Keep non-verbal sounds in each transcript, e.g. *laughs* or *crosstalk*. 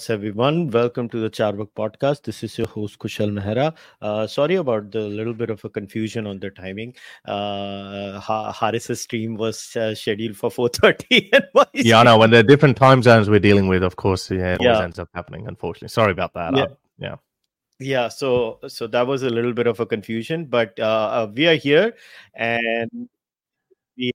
Namaste, everyone. Welcome to the Carvaka podcast. This is your host, Kushal Mehra. Uh, sorry about the little bit of a confusion on the timing. Uh, Harris's stream was uh, scheduled for 4.30. *laughs* yeah, I know. When there are different time zones we're dealing with, of course, yeah, it yeah. always ends up happening, unfortunately. Sorry about that. Yeah. yeah. Yeah, so so that was a little bit of a confusion, but uh, uh, we are here and we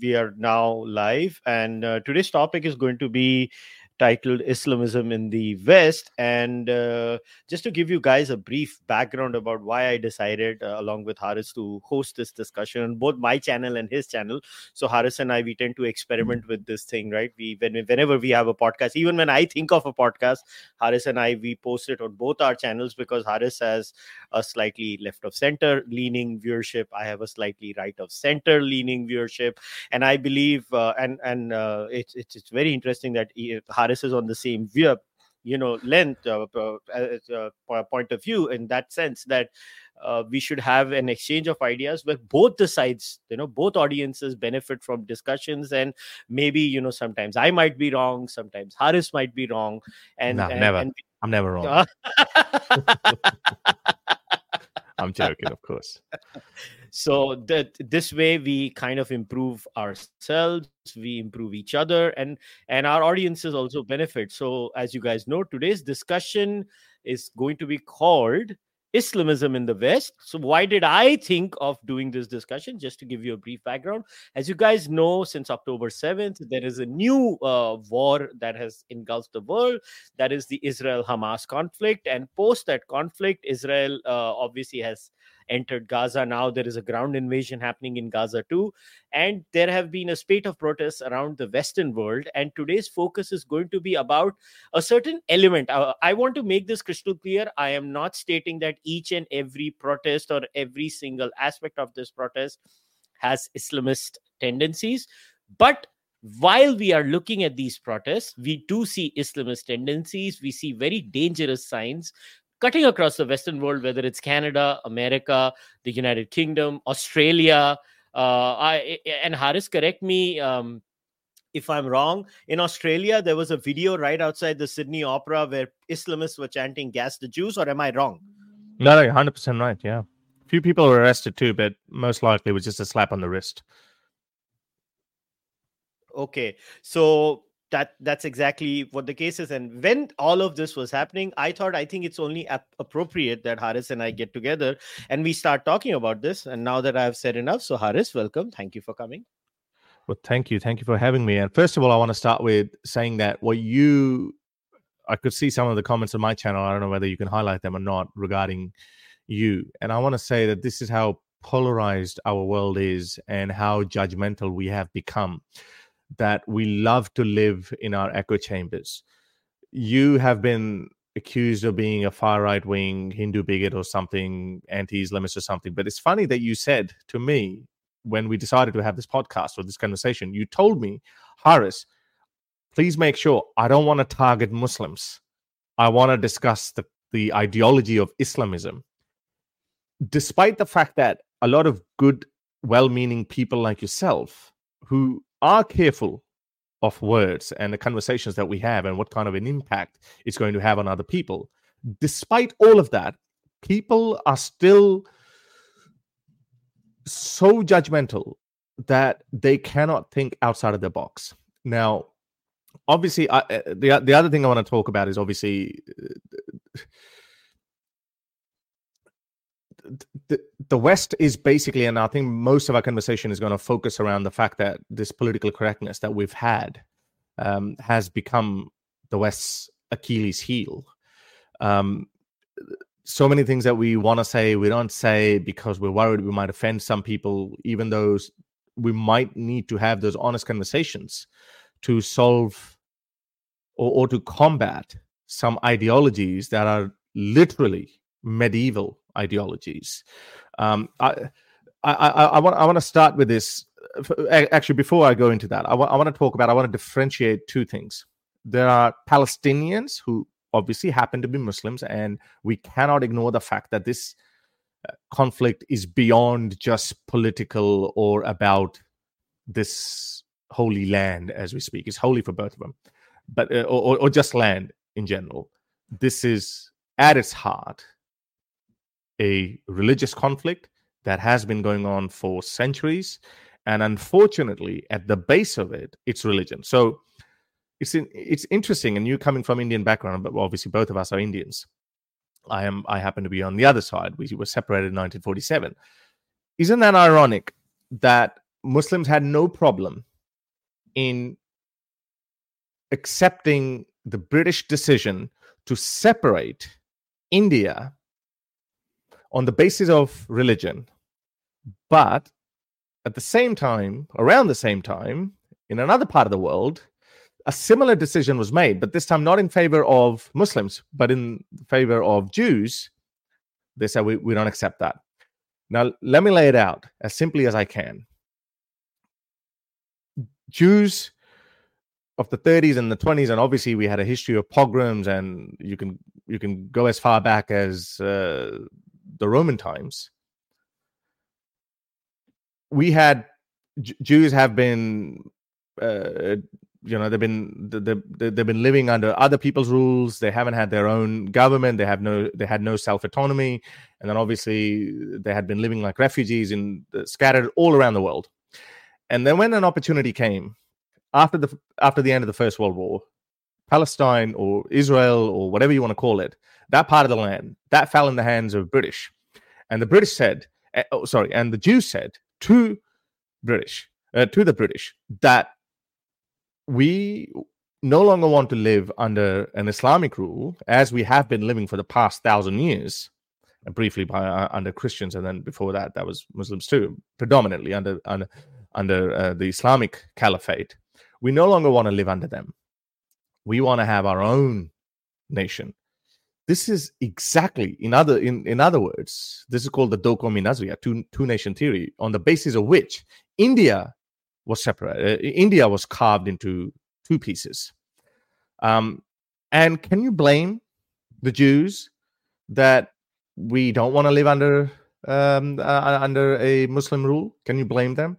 we are now live and uh, today's topic is going to be titled Islamism in the West. And uh, just to give you guys a brief background about why I decided, uh, along with Harris, to host this discussion on both my channel and his channel. So Harris and I, we tend to experiment with this thing, right? We when whenever we have a podcast, even when I think of a podcast, Harris and I we post it on both our channels because Harris has a slightly left of center leaning viewership. I have a slightly right of center leaning viewership, and I believe uh, and and uh, it's, it's it's very interesting that Harris is on the same view, you know, length uh, uh, uh, point of view in that sense that uh, we should have an exchange of ideas where both the sides you know both audiences benefit from discussions and maybe you know sometimes i might be wrong sometimes harris might be wrong and, no, and never. and, i'm never wrong. *laughs* I'm joking of course *laughs* so that this way we kind of improve ourselves we improve each other and and our audiences also benefit so as you guys know today's discussion is going to be called Islamism in the West. So, why did I think of doing this discussion? Just to give you a brief background. As you guys know, since October 7th, there is a new uh, war that has engulfed the world. That is the Israel Hamas conflict. And post that conflict, Israel uh, obviously has entered Gaza. Now there is a ground invasion happening in Gaza too. And there have been a spate of protests around the Western world. And today's focus is going to be about a certain element. Uh, I want to make this crystal clear. I am not stating that each and every protest or every single aspect of this protest has Islamist tendencies. But while we are looking at these protests, we do see Islamist tendencies. We see very dangerous signs cutting across the Western world, whether it's Canada, America, the United Kingdom, Australia. Uh, I and Harris, correct me um, if I'm wrong. In Australia, there was a video right outside the Sydney Opera where Islamists were chanting "Gas the Jews," or am I wrong? No, no, hundred percent right. Yeah, a few people were arrested too, but most likely it was just a slap on the wrist. Okay, so that that's exactly what the case is. And when all of this was happening i thought i think it's only ap- appropriate that harris and i get together and we start talking about this. And now that i've said enough so harris welcome. Thank you for coming. Well thank you. Thank you for having me. And first of all i want to start with saying that what you i could see some of the comments on my channel. I don't know whether you can highlight them or not regarding you. And i want to say that this is how polarized our world is and how judgmental we have become that we love to live in our echo chambers. You have been accused of being a far right wing Hindu bigot or something, anti Islamist or something. But it's funny that you said to me when we decided to have this podcast or this conversation, you told me, Harris, please make sure I don't want to target Muslims. I want to discuss the, the ideology of Islamism. Despite the fact that a lot of good, well meaning people like yourself who are careful of words and the conversations that we have and what kind of an impact it's going to have on other people. Despite all of that, people are still so judgmental that they cannot think outside of the box. Now, obviously, I, uh, the the other thing I want to talk about is obviously uh, the, West is basically, and I think most of our conversation is going to focus around the fact that this political correctness that we've had um, has become the West's Achilles heel. Um, so many things that we want to say, we don't say because we're worried we might offend some people, even though we might need to have those honest conversations to solve or, or to combat some ideologies that are literally medieval ideologies. Um, I, I, I, want I want to start with this. Actually, before I go into that, I, I want to talk about. I want to differentiate two things. There are Palestinians who obviously happen to be Muslims, and we cannot ignore the fact that this uh, conflict is beyond just political or about this holy land as we speak. It's holy for both of them. but uh, or, or just land in general. This is at its heart a religious conflict that has been going on for centuries. And unfortunately at the base of it it's religion. So it's in, it's interesting and you coming from indian background but obviously both of us are indians. I am i happen to be on the other side. We were separated in 1947 isn't that ironic that muslims had no problem in accepting the british decision to separate india on the basis of religion but at the same time, around the same time, in another part of the world, a similar decision was made, but this time not in favor of Muslims, but in favor of Jews. They said, we, we don't accept that. Now, let me lay it out as simply as I can. Jews of the 30s and the 20s, and obviously we had a history of pogroms, and you can you can go as far back as uh, the Roman times we had J- Jews have been, uh, you know, they've been they, they've been living under other people's rules. They haven't had their own government. They have no they had no self autonomy, and then obviously they had been living like refugees in scattered all around the world. And then when an opportunity came after the after the end of the First World War, Palestine or Israel or whatever you want to call it, that part of the land that fell in the hands of British, and the British said, eh, oh, sorry, and the Jews said, to British, uh, to the British, that we no longer want to live under an Islamic rule as we have been living for the past thousand years, and briefly by uh, under Christians, and then before that, that was Muslims too, predominantly under under under uh, the Islamic Caliphate. We no longer want to live under them. We want to have our own nation this is exactly in other in, in other words this is called the do qawmi two two nation theory on the basis of which india was separated uh, india was carved into two pieces. Um, and can you blame the jews that we don't want to live under um, uh, under a muslim rule? Can you blame them?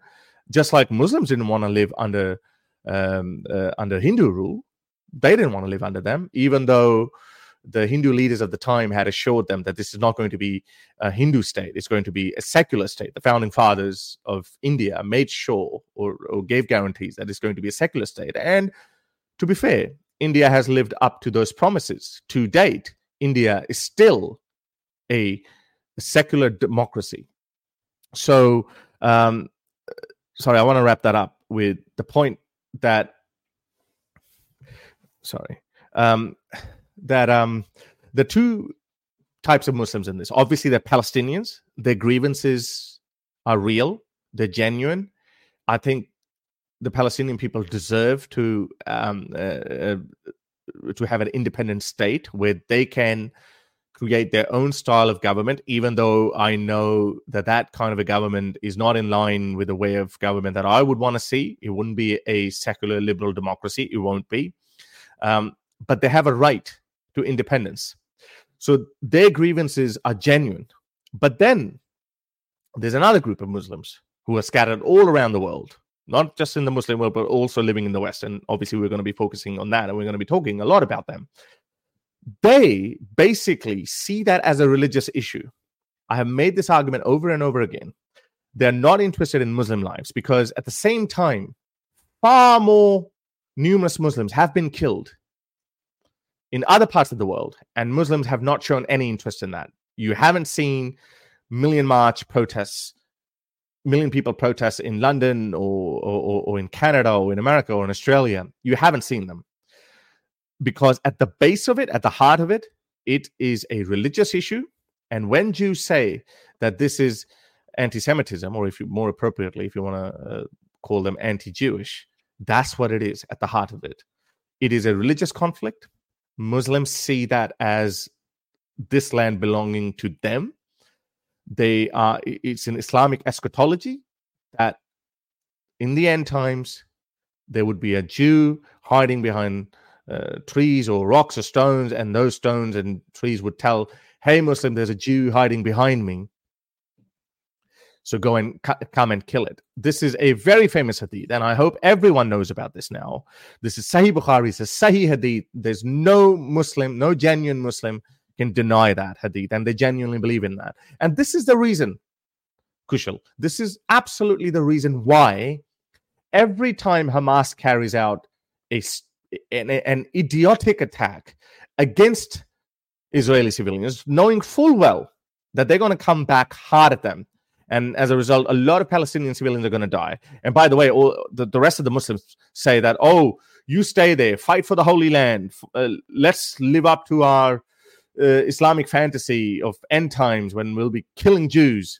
Just like muslims didn't want to live under um, uh, under hindu rule they didn't want to live under them even though the Hindu leaders of the time had assured them that this is not going to be a Hindu state, it's going to be a secular state. The founding fathers of India made sure or, or gave guarantees that it's going to be a secular state. And to be fair, India has lived up to those promises. To date, India is still a, secular democracy. So, um, sorry, I want to wrap that up with the point that, sorry, um, that um, the two types of Muslims in this obviously they're Palestinians. Their grievances are real, they're genuine. I think the Palestinian people deserve to um, uh, uh, to have an independent state where they can create their own style of government. Even though I know that that kind of a government is not in line with the way of government that I would want to see. It wouldn't be a secular liberal democracy. It won't be. Um, but they have a right to independence. So their grievances are genuine. But then there's another group of Muslims who are scattered all around the world, not just in the Muslim world, but also living in the West. And obviously, we're going to be focusing on that and we're going to be talking a lot about them. They basically see that as a religious issue. I have made this argument over and over again. They're not interested in Muslim lives because at the same time, far more numerous Muslims have been killed in other parts of the world, and Muslims have not shown any interest in that. You haven't seen million march protests, million people protests in London or, or, or in Canada or in America or in Australia. You haven't seen them because at the base of it, at the heart of it, it is a religious issue. And when Jews say that this is anti-Semitism, or if you more appropriately, if you want to uh, call them anti-Jewish, that's what it is at the heart of it. It is a religious conflict Muslims see that as this land belonging to them. They are it's an Islamic eschatology that in the end times there would be a Jew hiding behind uh, trees or rocks or stones, and those stones and trees would tell, "Hey, Muslim, there's a Jew hiding behind me." So go and cu- come and kill it. This is a very famous hadith, and I hope everyone knows about this now. This is Sahih Bukhari, it's a Sahih hadith. There's no Muslim, no genuine Muslim can deny that hadith, and they genuinely believe in that. And this is the reason, Kushal, this is absolutely the reason why every time Hamas carries out a, an, an idiotic attack against Israeli civilians, knowing full well that they're going to come back hard at them and as a result, a lot of Palestinian civilians are going to die. And by the way, all the, the rest of the Muslims say that, oh, you stay there, fight for the Holy Land. Uh, let's live up to our uh, Islamic fantasy of end times when we'll be killing Jews.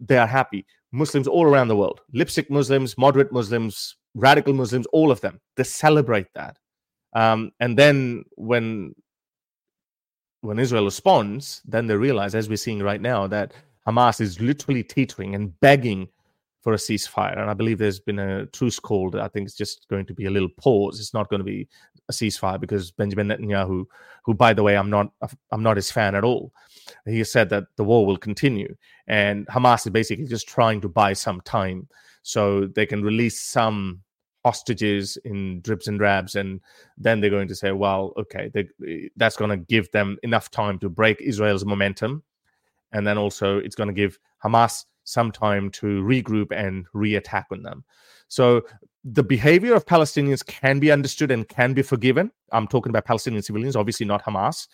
They are happy. Muslims all around the world, lipstick Muslims, moderate Muslims, radical Muslims, all of them, they celebrate that. Um, and then when when Israel responds, then they realize, as we're seeing right now, that Hamas is literally teetering and begging for a ceasefire. And I believe there's been a truce called. I think it's just going to be a little pause. It's not going to be a ceasefire because Benjamin Netanyahu, who by the way I'm not I'm not his fan at all, he has said that the war will continue, and Hamas is basically just trying to buy some time so they can release some hostages in drips and drabs and then they're going to say well okay they, that's going to give them enough time to break israel's momentum and then also it's going to give Hamas some time to regroup and re-attack on them. So the behavior of Palestinians can be understood and can be forgiven. I'm talking about Palestinian civilians, obviously not Hamas.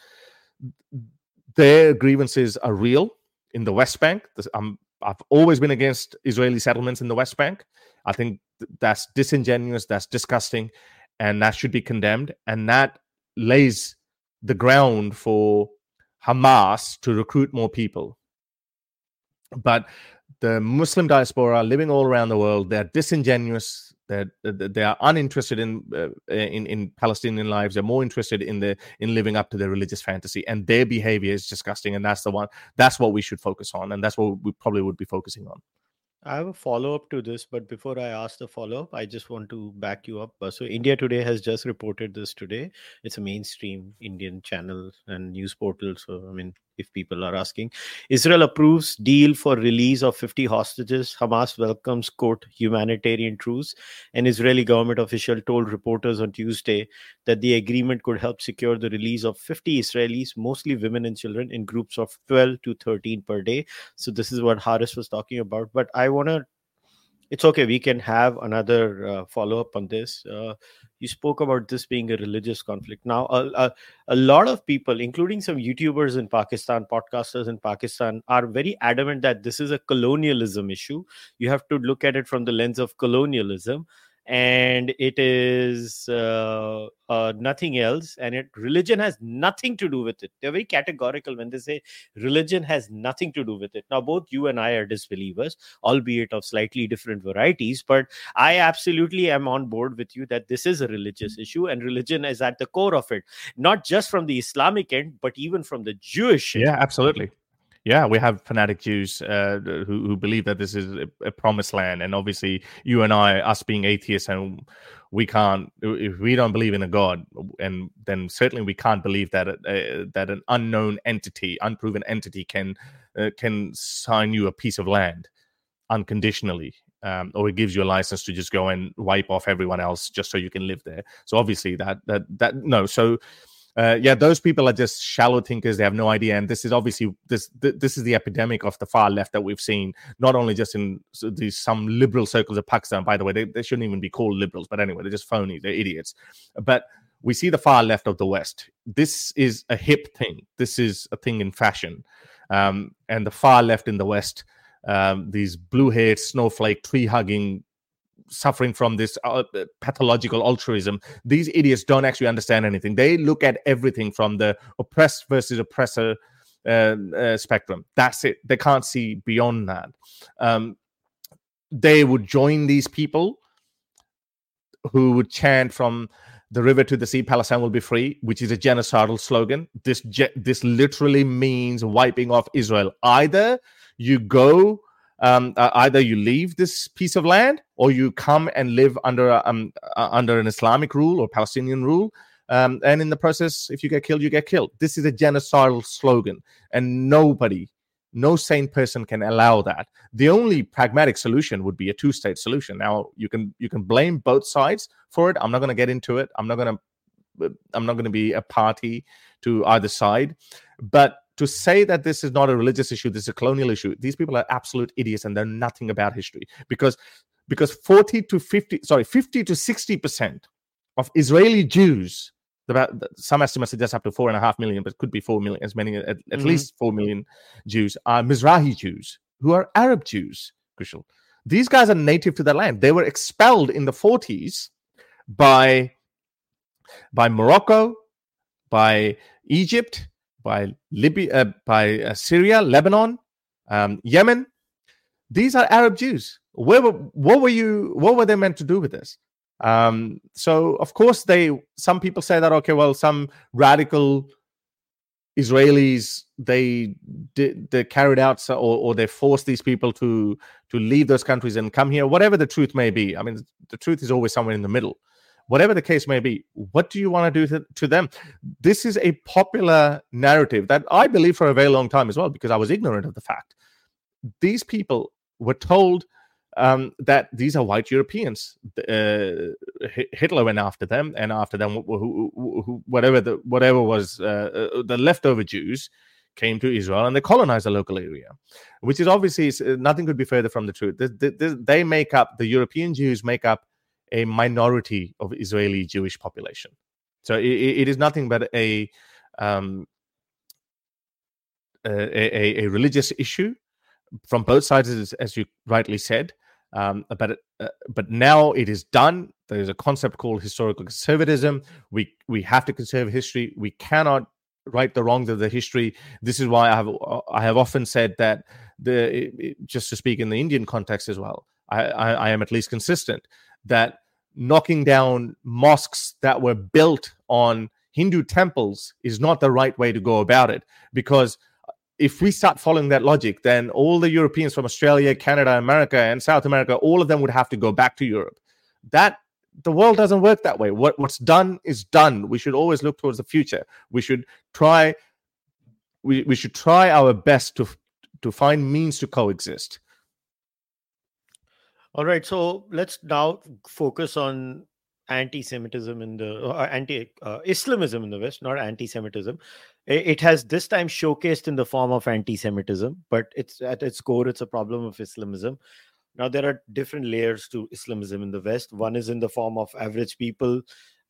Their grievances are real in the West Bank. I'm, um, I've always been against Israeli settlements in the West Bank. I think that's disingenuous, that's disgusting, and that should be condemned. And that lays the ground for Hamas to recruit more people. But the Muslim diaspora living all around the world, they're disingenuous. They're, they are uninterested in, uh, in in Palestinian lives. They're more interested in the in living up to their religious fantasy, and their behavior is disgusting. And that's the one. That's what we should focus on, and that's what we probably would be focusing on. I have a follow up to this, but before I ask the follow up, I just want to back you up. Uh, so, India Today has just reported this today. It's a mainstream Indian channel and news portal. So, I mean, if people are asking. Israel approves deal for release of 50 hostages. Hamas welcomes quote humanitarian truce. An Israeli government official told reporters on Tuesday that the agreement could help secure the release of 50 Israelis, mostly women and children, in groups of 12 to 13 per day. So this is what Harris was talking about. But I want to it's okay we can have another uh, follow up on this. Uh, you spoke about this being a religious conflict. Now a, a, a, lot of people including some youtubers in pakistan podcasters in pakistan are very adamant that this is a colonialism issue. You have to look at it from the lens of colonialism and it is uh, uh, nothing else and it religion has nothing to do with it. They're very categorical when they say religion has nothing to do with it. Now both you and i are disbelievers albeit of slightly different varieties but i absolutely am on board with you that this is a religious issue and religion is at the core of it not just from the islamic end but even from the jewish end. yeah absolutely yeah, we have fanatic Jews uh, who, who believe that this is a, a, promised land, and obviously, you and I, us being atheists, and we can't, if we don't believe in a God, and then certainly we can't believe that uh, that an unknown entity, unproven entity, can uh, can sign you a piece of land unconditionally, um, or it gives you a license to just go and wipe off everyone else just so you can live there. So obviously, that that that no, so uh, yeah, those people are just shallow thinkers. They have no idea, and this is obviously this this is the epidemic of the far left that we've seen, not only just in these some liberal circles of Pakistan. By the way, they, they shouldn't even be called liberals, but anyway, they're just phony. They're idiots. But we see the far left of the West. This is a hip thing. This is a thing in fashion, um, and the far left in the West. Um, these blue-haired snowflake tree hugging suffering from this uh, pathological altruism these idiots don't actually understand anything. They look at everything from the oppressed versus oppressor uh, uh, spectrum. That's it. They can't see beyond that. Um, they would join these people who would chant from the river to the sea palestine will be free which is a genocidal slogan. This ge- this literally means wiping off israel. Either you go um, uh, either you leave this piece of land or you come and live under um, uh, under an Islamic rule or Palestinian rule. Um, and in the process, if you get killed, you get killed. This is a genocidal slogan, and nobody, no sane person can allow that. The only pragmatic solution would be a two-state solution. Now you can you can blame both sides for it. I'm not going to get into it. I'm not going to I'm not going to be a party to either side, but to say that this is not a religious issue, this is a colonial issue, these people are absolute idiots and they're nothing about history because because 40 to 50 sorry 50 to 60 percent of Israeli Jews about some estimates suggest up to four and a half million, but it could be four million, as many at, at mm-hmm. least four million Jews are Mizrahi Jews who are Arab Jews. crucial. These guys are native to the land. They were expelled in the 40s by by Morocco, by Egypt, by Libya, uh, by uh, Syria, Lebanon, um, Yemen. These are Arab Jews. Where were, what were you? What were they meant to do with this? Um, so of course they some people say that okay, well, some radical Israelis they did they carried out or, or they forced these people to to leave those countries and come here. Whatever the truth may be, I mean, the truth is always somewhere in the middle. Whatever the case may be, what do you want to do to, them? This is a popular narrative that I believe for a very long time as well, because I was ignorant of the fact. These people were told um, that these are white Europeans. Uh, Hitler went after them, and after them, whatever the whatever was uh, uh, the leftover Jews came to Israel and they colonized the local area, which is obviously uh, nothing could be further from the truth. They, they, they make up the European Jews make up a minority of Israeli Jewish population. So it, it is nothing but a, um, a, a, a religious issue from both sides, as, as you rightly said. Um, but uh, but now it is done. There's a concept called historical conservatism. We we have to conserve history. We cannot right the wrongs of the history. This is why I have I have often said that the it, just to speak in the Indian context as well. I, I, I am at least consistent that knocking down mosques that were built on Hindu temples is not the right way to go about it because uh, if we start following that logic, then all the Europeans from Australia, Canada, America, and South America, all of them would have to go back to Europe. That the world doesn't work that way. What what's done is done. We should always look towards the future. We should try we, we should try our best to to find means to coexist. All right, so let's now focus on anti-Semitism in the uh, anti uh, Islamism in the West, not anti-Semitism. It, has this time showcased in the form of anti-Semitism, but it's at its core, it's a problem of Islamism. Now there are different layers to Islamism in the West. One is in the form of average people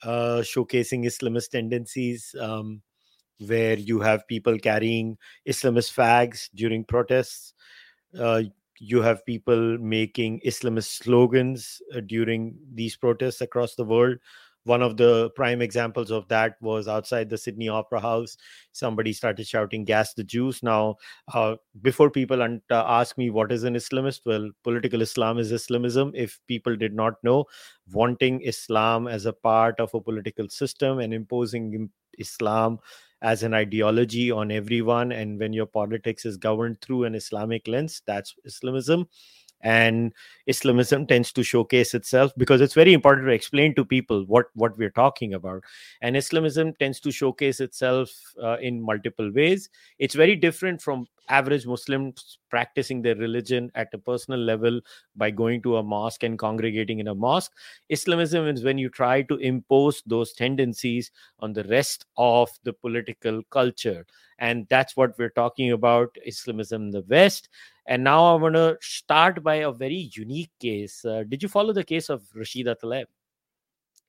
uh, showcasing Islamist tendencies, um, where you have people carrying Islamist flags during protests. You have people making Islamist slogans uh, during these protests across the world. One of the prime examples of that was outside the Sydney Opera House. Somebody started shouting, Gas the Jews. Now, uh, before people un- uh, ask me what is an Islamist, well, political Islam is Islamism. If people did not know, wanting Islam as a part of a political system and imposing Islam as an ideology on everyone and when your politics is governed through an islamic lens that's islamism. And islamism tends to showcase itself because it's very important to explain to people what what we're talking about. And islamism tends to showcase itself uh, in multiple ways. It's very different from average muslims practicing their religion at a personal level by going to a mosque and congregating in a mosque islamism is when you try to impose those tendencies on the rest of the political culture and that's what we're talking about islamism in the west and now I want to start by a very unique case. Uh, did you follow the case of Rashida Tlaib?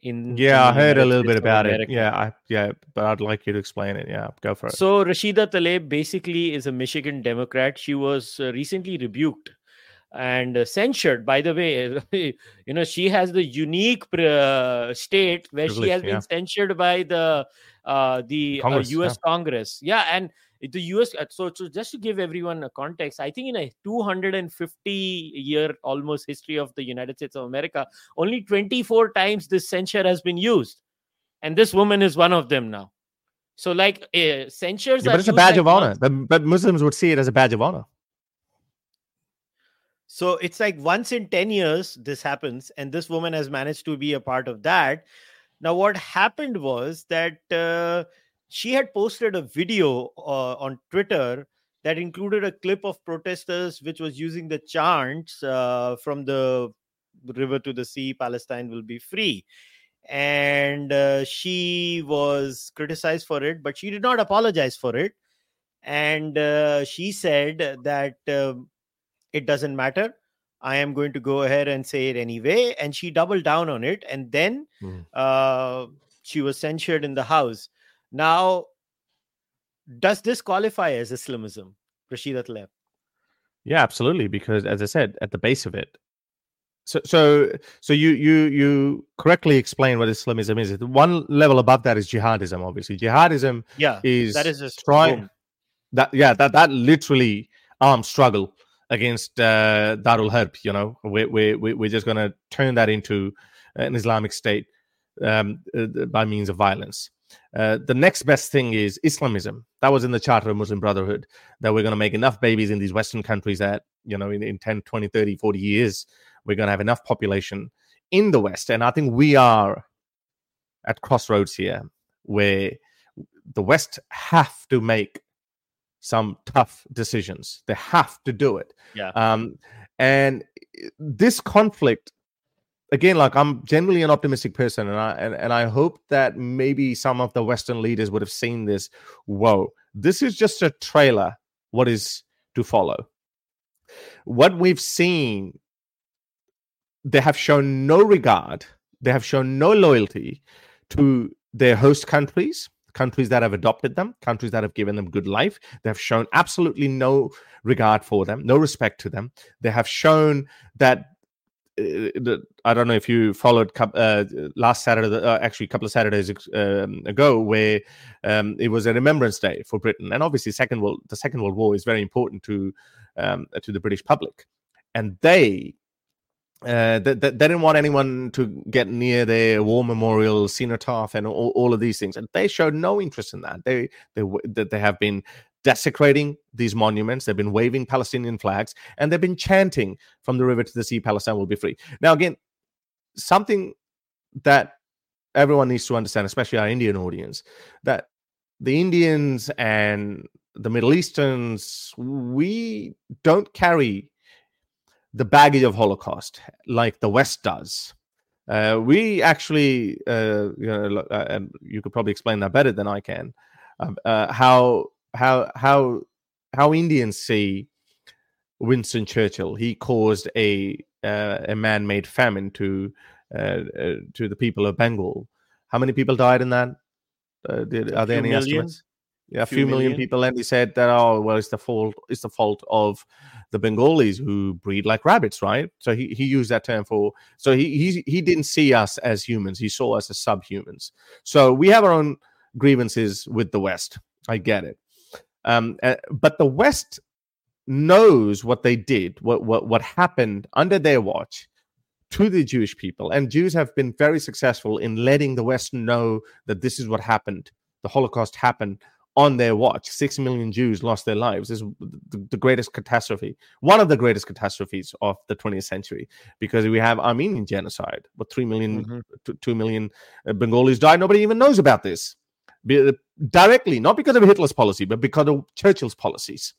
In yeah, in I heard a little bit about it. Yeah, I, yeah, but I'd like you to explain it. Yeah, go for it. So Rashida Tlaib basically is a Michigan Democrat. She was uh, recently rebuked and uh, censured. By the way, *laughs* you know she has the unique uh, state where Privilege, she has been yeah. censured by the uh, the Congress, U.S. Yeah. Congress. Yeah, and the US. Uh, so, so just to give everyone a context, I think in a 250 year almost history of the United States of America, only 24 times this censure has been used, and this woman is one of them now. So, like uh, censures, yeah, but it's a badge like of honor. But, but Muslims would see it as a badge of honor. So it's like once in 10 years this happens, and this woman has managed to be a part of that. Now, what happened was that uh, she had posted a video uh, on Twitter that included a clip of protesters which was using the chants uh, from the river to the sea, Palestine will be free. And uh, she was criticized for it, but she did not apologize for it. And uh, she said that um, it doesn't matter. I am going to go ahead and say it anyway. And she doubled down on it. And then mm. she was censured in the house. Now, does this qualify as Islamism, Rashida Tlaib? Yeah, absolutely. Because as I said, at the base of it, so so so you you you correctly explain what Islamism is. One level above that is jihadism. Obviously, jihadism. Yeah, is that is a trying that yeah that that literally armed struggle against uh, Darul Harb. You know, we we we're just going to turn that into an Islamic state um, uh, by means of violence. Uh, the next best thing is Islamism. That was in the Charter of Muslim Brotherhood that we're going to make enough babies in these Western countries that, you know, in, in 10, 20, 30, 40 years, we're going to have enough population in the West. And I think we are at crossroads here where the West have to make some tough decisions. They have to do it. Yeah. Um, and this conflict again, like I'm generally an optimistic person, and I and, and I hope that maybe some of the Western leaders would have seen this. Whoa, this is just a trailer. What is to follow? What we've seen, they have shown no regard. They have shown no loyalty to their host countries, countries that have adopted them, countries that have given them good life. They have shown absolutely no regard for them, no respect to them. They have shown that I don't know if you followed uh, last Saturday, uh, actually a couple of Saturdays um, ago, where um, it was a Remembrance Day for Britain, and obviously, second world, the Second World War is very important to um, to the British public, and they. Uh, they, they, didn't want anyone to get near their war memorial, cenotaph, and all, all of these things, and they showed no interest in that. They they they have been desecrating these monuments. They've been waving Palestinian flags and they've been chanting from the river to the sea, Palestine will be free. Now, again, something that everyone needs to understand, especially our Indian audience, that the Indians and the Middle Easterns, we don't carry the baggage of Holocaust like the West does. Uh, we actually, uh, you know, uh, you could probably explain that better than I can, um, uh, how how how how Indians see Winston Churchill. He caused a uh, a man-made famine to uh, uh, to the people of Bengal. How many people died in that? Uh, did, are there any million? estimates? Yeah, a few, few million. million people, and he said that oh well, it's the fault it's the fault of the Bengalis who breed like rabbits, right? So he, he used that term for so he he he didn't see us as humans; he saw us as subhumans. So we have our own grievances with the West. I get it. Um, uh, but the West knows what they did, what, what what happened under their watch to the Jewish people, and Jews have been very successful in letting the West know that this is what happened. The Holocaust happened on their watch. Six million Jews lost their lives. This is the, the greatest catastrophe, one of the greatest catastrophes of the 20th century, because we have Armenian genocide. What three million, mm-hmm. t- two million uh, Bengalis died. Nobody even knows about this directly, not because of Hitler's policy, but because of Churchill's policies.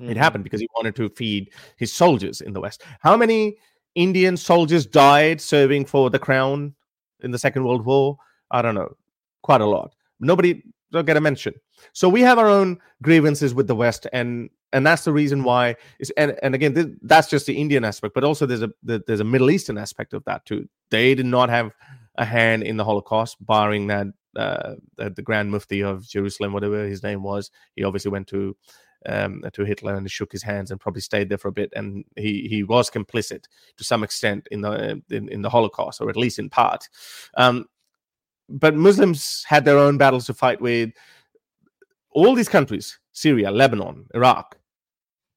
Mm-hmm. It happened because he wanted to feed his soldiers in the West. How many Indian soldiers died serving for the crown in the Second World War? I don't know, quite a lot. Nobody don't get a mention. So we have our own grievances with the West, and and that's the reason why. Is and and again, this, that's just the Indian aspect, but also there's a there's a Middle Eastern aspect of that too. They did not have a hand in the Holocaust, barring that uh, the, the, Grand Mufti of Jerusalem, whatever his name was. He obviously went to um, to Hitler and shook his hands and probably stayed there for a bit. And he he was complicit to some extent in the in, in the Holocaust, or at least in part. Um, but Muslims had their own battles to fight with. All these countries: Syria, Lebanon, Iraq,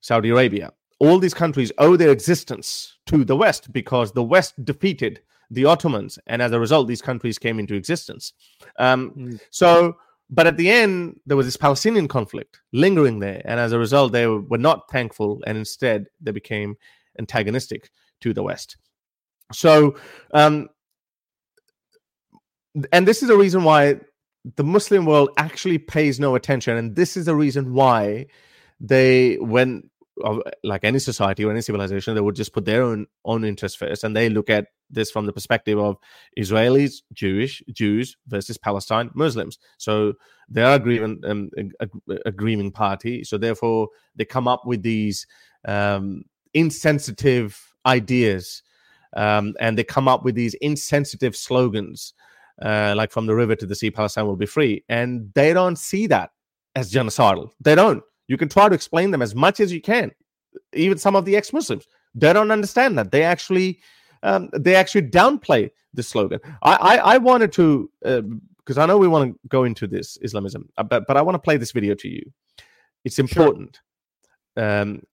Saudi Arabia. All these countries owe their existence to the West because the West defeated the Ottomans, and as a result, these countries came into existence. Um, mm. So, but at the end, there was this Palestinian conflict lingering there, and as a result, they were not thankful, and instead, they became antagonistic to the West. So, um, and this is a reason why the Muslim world actually pays no attention, and this is the reason why they when like any society or any civilization, they would just put their own own interest first, and they look at this from the perspective of Israelis, Jewish, Jews versus Palestine Muslims. So they are a grieving, um, a, a, grieving party. So therefore, they come up with these um, insensitive ideas, um, and they come up with these insensitive slogans, uh, like "From the river to the sea, Palestine will be free," and they don't see that as genocidal. They don't. You can try to explain them as much as you can. Even some of the ex-Muslims, they don't understand that. They actually, um, they actually downplay the slogan. I, I, I wanted to, because uh, I know we want to go into this Islamism, uh, but but I want to play this video to you. It's important sure. um,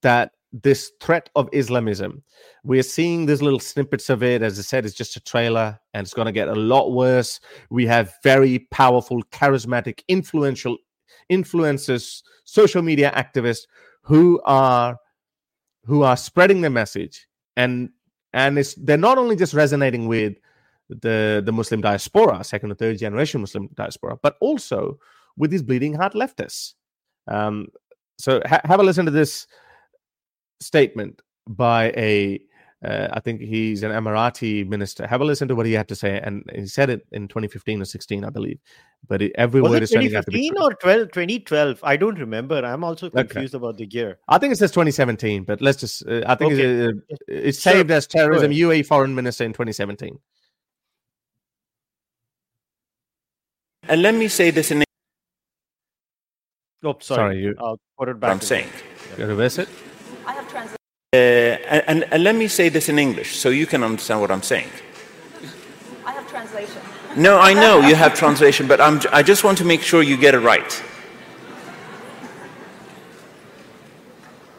that this threat of Islamism, we're seeing these little snippets of it. As I said, it's just a trailer, and it's going to get a lot worse. We have very powerful, charismatic, influential influencers, social media activists who are who are spreading the message and and it's they're not only just resonating with the the Muslim diaspora, second or third generation Muslim diaspora, but also with these bleeding heart leftists. Um, so ha- have a listen to this statement by a uh, I think he's an Emirati minister. Have a listen to what he had to say, and he said it in 2015 or 16, I believe. But it, every Was word it is turning out to 2015 or 12, 2012? I don't remember. I'm also confused about the year. I think it says 2017, but let's just. Uh, I think Okay. it, uh, it's Sure. saved as terrorism. ahead. UAE foreign minister in 2017. And let me say this in Oh, sorry. Sorry, you I'll put it back. I'm saying. you reverse it. I have translated. Uh, and, and, and let me say this in English so you can understand what I'm saying. I have translation. No, I know you have *laughs* translation, but I'm, I just want to make sure you get it right.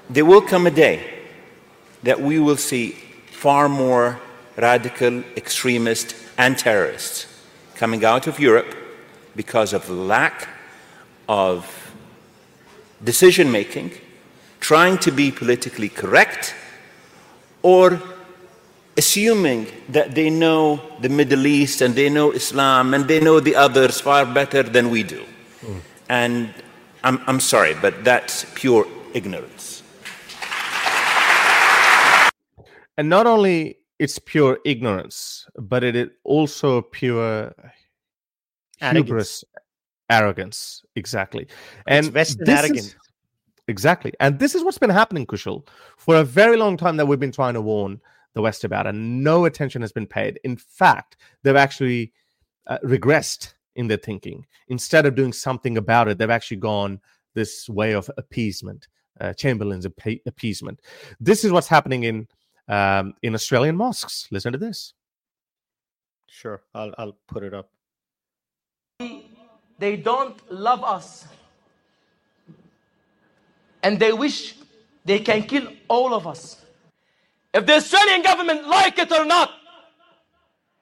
There will come a day that we will see far more radical extremists and terrorists coming out of Europe because of lack of decision making, trying to be politically correct, or assuming that they know the Middle East and they know Islam and they know the others far better than we do. And I'm, I'm sorry, but that's pure ignorance. And not only it's pure ignorance, but it is also pure Arrogance. hubris, arrogance. Exactly. It's And Western this is- arrogance. Exactly. And this is what's been happening, Kushal, for a very long time that we've been trying to warn the West about, and no attention has been paid. In fact, they've actually uh, regressed in their thinking. Instead of doing something about it, they've actually gone this way of appeasement, uh, Chamberlain's appe- appeasement. This is what's happening in um, in Australian mosques. Listen to this. Sure. I'll, I'll put it up. they don't love us. And they wish they can kill all of us. If the Australian government like it or not,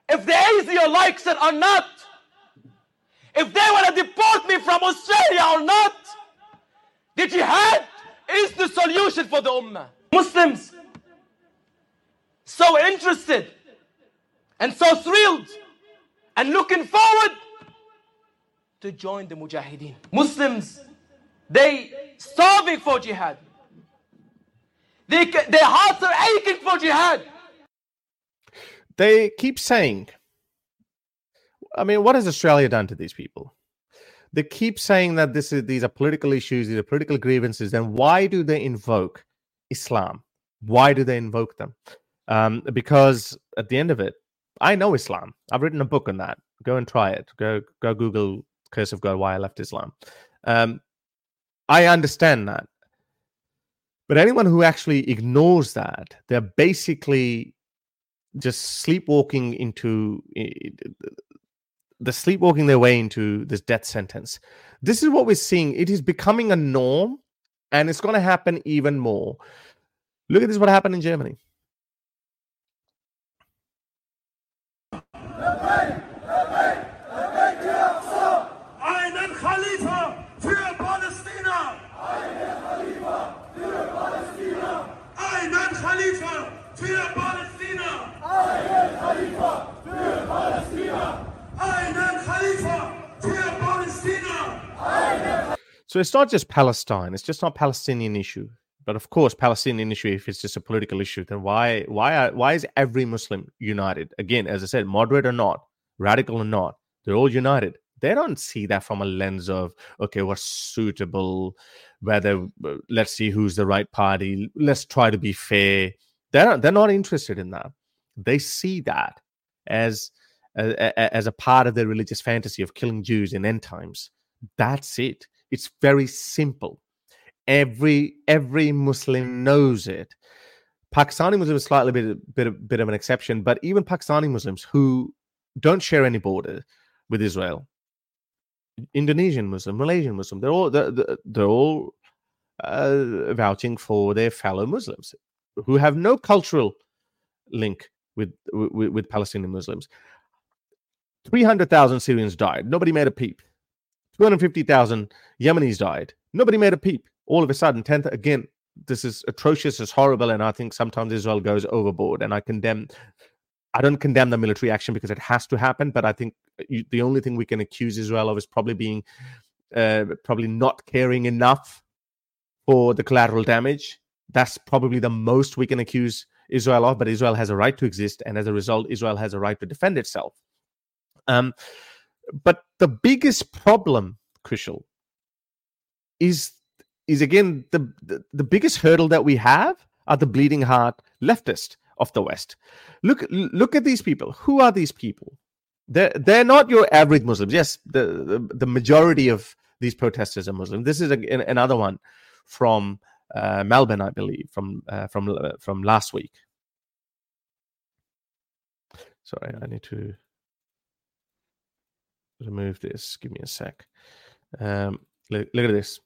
if the ASIO likes it or not, if they want to deport me from Australia or not, the jihad is the solution for the ummah. Muslims, so interested and so thrilled and looking forward to join the Mujahideen. Muslims, they starving for jihad. They, their hearts are aching for jihad. They keep saying, I mean, what has Australia done to these people? They keep saying that this is these are political issues, these are political grievances. Then why do they invoke Islam? Why do they invoke them? Um, because at the end of it, I know Islam. I've written a book on that. Go and try it. Go go Google "Curse of God: Why I Left Islam." Um, I understand that, but anyone who actually ignores that, they're basically just sleepwalking into the sleepwalking their way into this death sentence. This is what we're seeing. It is becoming a norm, and it's going to happen even more. Look at this: what happened in Germany. So it's not just Palestine. It's just not Palestinian issue. But of course, Palestinian issue. If it's just a political issue, then why why are, why is every Muslim united? Again, as I said, moderate or not, radical or not, they're all united. They don't see that from a lens of okay, what's suitable, whether uh, let's see who's the right party. Let's try to be fair. They're not, they're not interested in that. They see that as as a part of their religious fantasy of killing Jews in end times. That's it. It's very simple. Every every Muslim knows it. Pakistani Muslims is slightly bit bit bit of an exception, but even Pakistani Muslims who don't share any border with Israel, Indonesian Muslim, Malaysian Muslim, they're all they're, they're all uh, vouching for their fellow Muslims who have no cultural link with with, with Palestinian Muslims. Three hundred thousand Syrians died. Nobody made a peep. Two hundred fifty thousand Yemenis died. Nobody made a peep all of a sudden, 10th again, this is atrocious, it's horrible, and I think sometimes Israel goes overboard. And I condemn, I don't condemn the military action because it has to happen, but I think you, the only thing we can accuse Israel of is probably being, uh, probably not caring enough for the collateral damage. That's probably the most we can accuse Israel of, but Israel has a right to exist, and as a result, Israel has a right to defend itself. Um, but the biggest problem, Kushal, is is again the, the, the biggest hurdle that we have are the bleeding heart leftist of the West. Look look at these people. Who are these people? They're they're not your average Muslims. Yes, the the, the majority of these protesters are Muslim. This is a, another one from uh, Melbourne, I believe, from uh, from uh, from last week. Sorry, I need to remove this. Give me a sec. Um, look, look at this.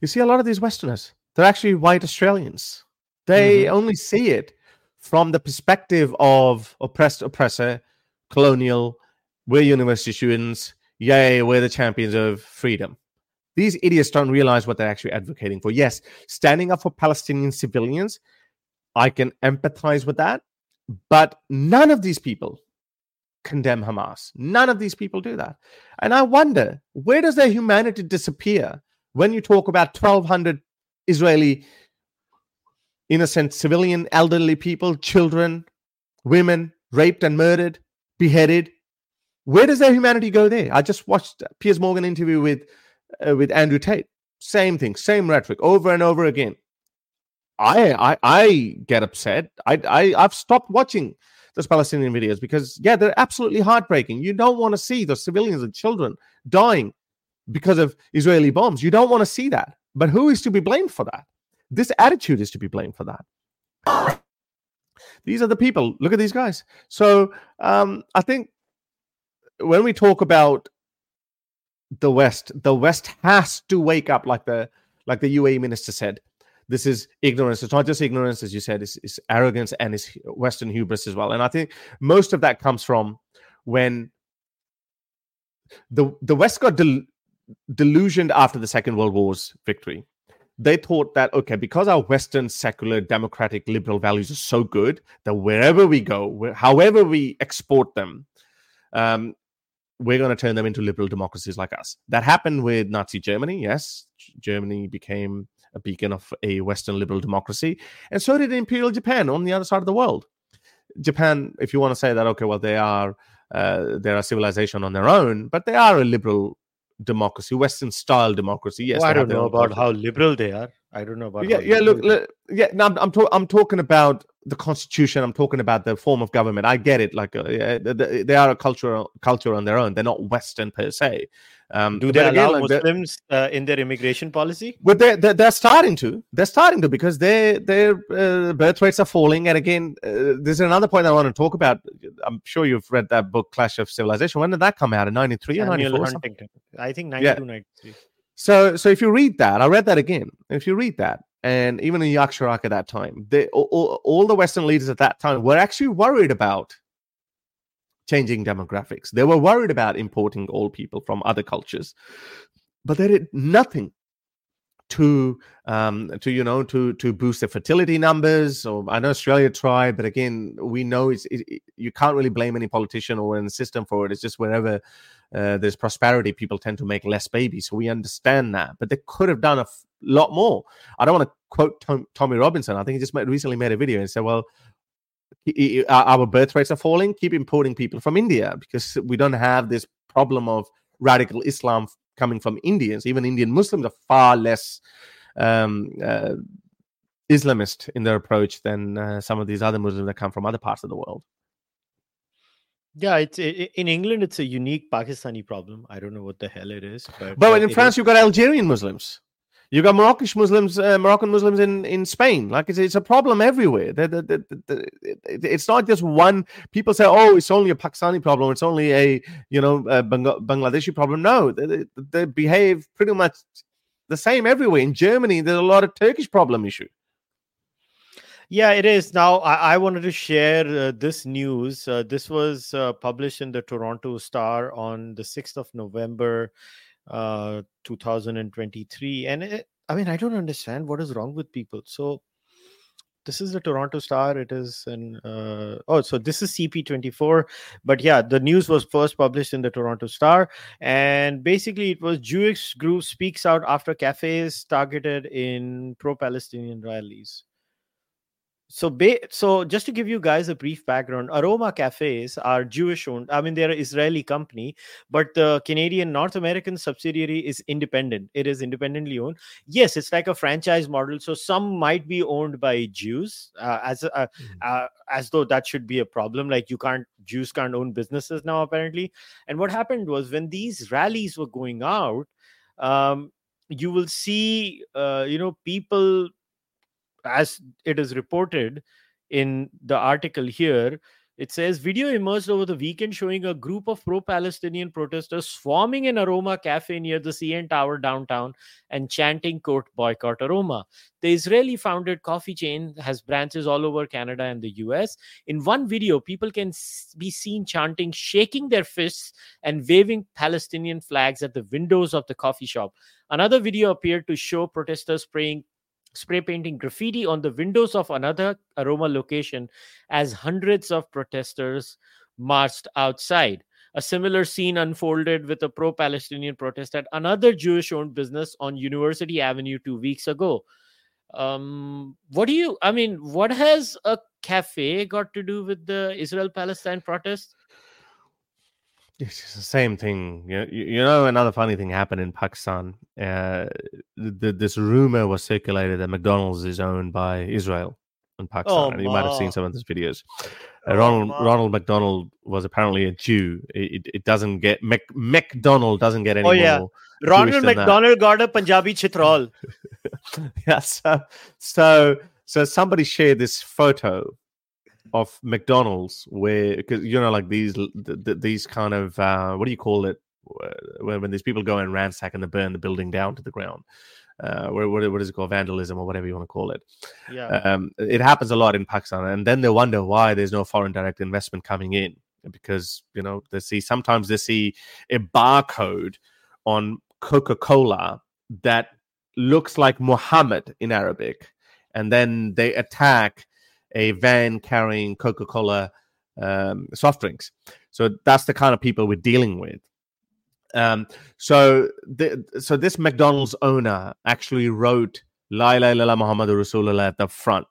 You see, a lot of these Westerners, they're actually white Australians. They mm-hmm. only see it from the perspective of oppressed oppressor, colonial, we're university students, yay, we're the champions of freedom. These idiots don't realize what they're actually advocating for. Yes, standing up for Palestinian civilians, I can empathize with that. But none of these people condemn Hamas. None of these people do that. And I wonder, where does their humanity disappear when you talk about 1,200 Israeli innocent civilian, elderly people, children, women raped and murdered, beheaded? Where does their humanity go there? I just watched Piers Morgan interview with uh, with Andrew Tate. Same thing, same rhetoric over and over again. I I I get upset. I I I've stopped watching those Palestinian videos because, yeah, they're absolutely heartbreaking. You don't want to see those civilians and children dying because of Israeli bombs. You don't want to see that. But who is to be blamed for that? This attitude is to be blamed for that. These are the people. Look at these guys. So um, I think when we talk about the West, the West has to wake up, like the like the UAE minister said this is ignorance. It's not just ignorance, as you said, it's, it's arrogance and it's Western hubris as well. And I think most of that comes from when the the West got del- delusioned after the Second World War's victory. They thought that okay, because our Western secular, democratic, liberal values are so good that wherever we go, however we export them, um, we're going to turn them into liberal democracies like us. That happened with Nazi Germany. Yes, Germany became a beacon of a Western liberal democracy. And so did Imperial Japan on the other side of the world. Japan, if you want to say that, okay, well, they are uh, they're a civilization on their own, but they are a liberal democracy, Western style democracy. Yes, I don't know about how liberal they are. I don't know about. Yeah, yeah. Look, look, yeah. No, I'm I'm, to- I'm, talking about the constitution. I'm talking about the form of government. I get it. Like, uh, yeah, they, they, are a cultural culture on their own. They're not Western per se. Um, Do they allow like Muslims uh, in their immigration policy? Well, they're, they're, they're, starting to. They're starting to because their their uh, birth rates are falling. And again, uh, there's another point I want to talk about. I'm sure you've read that book, Clash of Civilization. When did that come out? In '93 or '94? I think '92, yeah. '93. So, so if you read that, I read that again. If you read that, and even in Yaq Sharak at that time, they, all, all the Western leaders at that time were actually worried about changing demographics. They were worried about importing old people from other cultures, but they did nothing to um, to you know to to boost the fertility numbers. Or I know Australia tried, but again, we know it's it, you can't really blame any politician or any system for it. It's just wherever uh, there's prosperity, people tend to make less babies. So we understand that, but they could have done a f- lot more. I don't want to quote Tom, Tommy Robinson. I think he just made, recently made a video and said, "Well." Our birth rates are falling. Keep importing people from India because we don't have this problem of radical Islam coming from Indians. Even Indian Muslims are far less um, uh, Islamist in their approach than uh, some of these other Muslims that come from other parts of the world. Yeah, it's i i- in England. It's a unique Pakistani problem. I don't know what the hell it is, but But in France, is- you've got Algerian Muslims. You've got Moroccan Muslims, uh, Moroccan Muslims in, in Spain. Like it's, it's a problem everywhere. The- the- the- the- the- it- it's not just one. People say, "Oh, it's only a Pakistani problem. It's only a you know a Bangla- Bangladeshi problem." No, they, they, they behave pretty much the same everywhere. In Germany, there's a lot of Turkish problem issue. Yeah, it is. Now, I, I wanted to share uh, this news. Uh, this was uh, published in the Toronto Star on the 6th of November, uh, 2023. And it, I mean, I don't understand what is wrong with people. So, this is the Toronto Star. It is an, uh, oh, so this is CP24. But yeah, the news was first published in the Toronto Star. And basically, it was Jewish group speaks out after cafes targeted in pro Palestinian rallies. So, ba- so just to give you guys a brief background, Aroma Cafes are Jewish owned. I mean, they're an Israeli company, but the Canadian North American subsidiary is independent. It is independently owned. Yes, it's like a franchise model. So some might be owned by Jews, uh, as uh, uh, as though that should be a problem. Like you can't Jews can't own businesses now apparently. And what happened was when these rallies were going out, um, you will see, uh, you know, people as it is reported in the article here, it says video emerged over the weekend showing a group of pro Palestinian protesters swarming an Aroma cafe near the CN Tower downtown and chanting, quote, boycott Aroma. The Israeli founded coffee chain has branches all over Canada and the US. In one video, people can be seen chanting, shaking their fists, and waving Palestinian flags at the windows of the coffee shop. Another video appeared to show protesters spraying spray painting graffiti on the windows of another aroma location as hundreds of protesters marched outside. A similar scene unfolded with a pro Palestinian protest at another Jewish owned business on University Avenue two weeks ago. Um, what do you, I mean, what has a cafe got to do with the Israel Palestine protest? It's the same thing. You, know, another funny thing happened in Pakistan. Uh, th- this rumor was circulated that McDonald's is owned by Israel in Pakistan. and you might have seen some of these videos. Uh, Oh, Ronald ma. Ronald McDonald was apparently a Jew. It, it, it doesn't get Mc, McDonald doesn't get any Oh, yeah. more. Ronald. McDonald got a Punjabi chitrol. *laughs* yeah. So so so somebody shared this photo of McDonald's where because you know like these th- th- these kind of uh, what do you call it uh, when, when these people go and ransack and they burn the building down to the ground. Uh, what, what what is it called? Vandalism or whatever you want to call it. Yeah. Um, it happens a lot in Pakistan, and then they wonder why there's no foreign direct investment coming in because you know they see sometimes they see a barcode on Coca Cola that looks like Muhammad in Arabic, and then they attack a van carrying Coca Cola um, soft drinks. So that's the kind of people we're dealing with. Um, so, the, so this McDonald's owner actually wrote "La ilaha illallah Muhammad Rasulullah" at the front,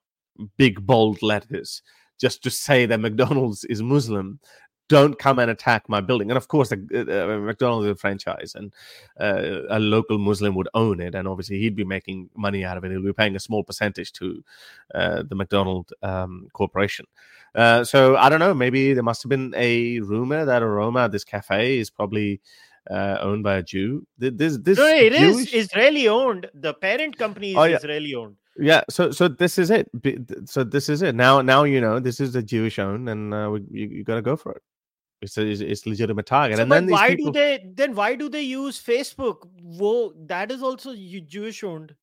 big bold letters, just to say that *laughs* McDonald's is Muslim. Don't come and attack my building. And of course, the, uh, McDonald's is a franchise, and uh, a local Muslim would own it, and obviously he'd be making money out of it. He'll be paying a small percentage to uh, the McDonald um, corporation. Uh, so I don't know. Maybe there must have been a rumor that Aroma, this cafe, is probably uh, owned by a Jew. This, this No, it is Jewish- Israeli owned. The parent company is Oh, yeah. Israeli owned. yeah. So, so this is it. So this is it. Now, now you know this is a Jewish owned, and uh, we, you, you got to go for it. It's a, it's, legitimate target. So, and then why people, do they then why do they use Facebook? Whoa, that is also Jewish owned.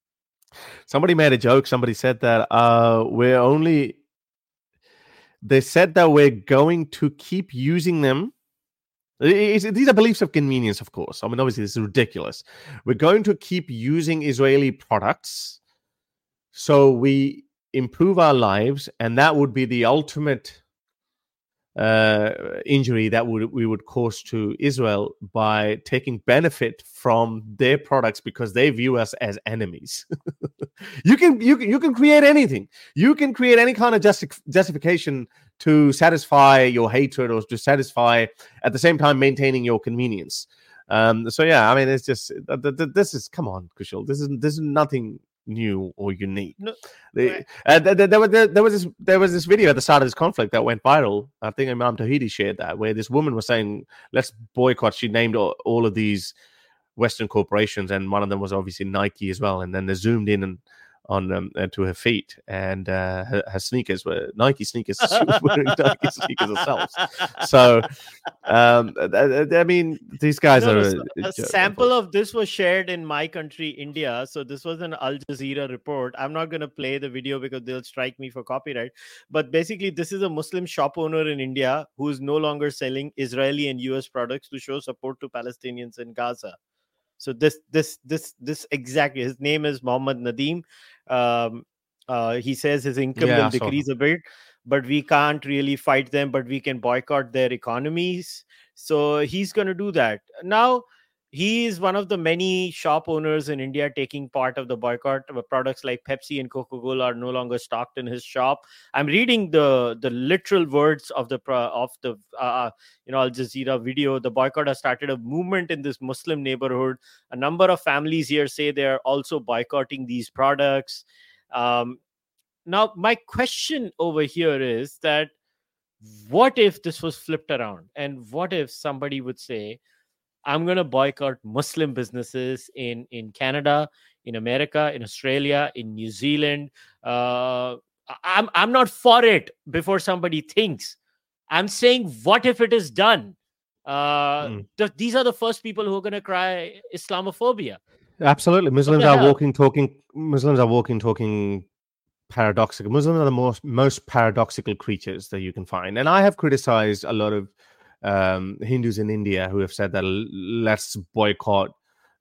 somebody made a joke. Somebody said that uh, we're only. They said that we're going to keep using them It's- these are beliefs of convenience, of course. I mean, obviously, this is ridiculous. We're going to keep using Israeli products so we improve our lives, and that would be the ultimate uh, injury that would we would cause to Israel by taking benefit from their products because they view us as enemies. *laughs* you can you can you can create anything. You can create any kind of justi- justification to satisfy your hatred or to satisfy at the same time maintaining your convenience. Um, so yeah, I mean, it's just th- th- th- this is come on, Kushal. This is this is nothing new or unique. No, right. uh, th- th- there, was, there, there was this there was this video at the start of this conflict that went viral. I think Imam Tawhidi shared that, where this woman was saying, "Let's boycott." She named all, all of these Western corporations, and one of them was obviously Nike as well. And then they zoomed in and on um, to her feet, and uh, her, her sneakers were Nike sneakers. *laughs* She was wearing Nike sneakers herself. So, um, th- I mean, these guys No, are a, so a a sample of this was shared in my country, India. So this was an Al Jazeera report. I'm not going to play the video because they'll strike me for copyright. But basically, this is a Muslim shop owner in India who is no longer selling Israeli and US products to show support to Palestinians in Gaza. So this, this, this, this exactly. His name is Mohammed Nadeem. Um, uh, he says his income Yeah, will decrease a bit, but we can't really fight them. But we can boycott their economies. So he's going to do that. Now, he is one of the many shop owners in India taking part of the boycott. Uh, Products like Pepsi and Coca Cola are no longer stocked in his shop. I'm reading the the literal words of the of the uh, you know Al Jazeera video. The boycott has started a movement in this Muslim neighborhood. A number of families here say they are also boycotting these products. Um, now, my question over here is that what if this was flipped around and what if somebody would say i'm going to boycott muslim businesses in in canada in america in australia in new zealand uh, i'm i'm not for it before somebody thinks i'm saying what if it is done uh Mm. th- these are the first people who are going to cry islamophobia Absolutely. Muslims are hell? walking, talking. Muslims are walking, talking paradoxical. Muslims are the most most paradoxical creatures that you can find. And I have criticized a lot of um, Hindus in India who have said that let's boycott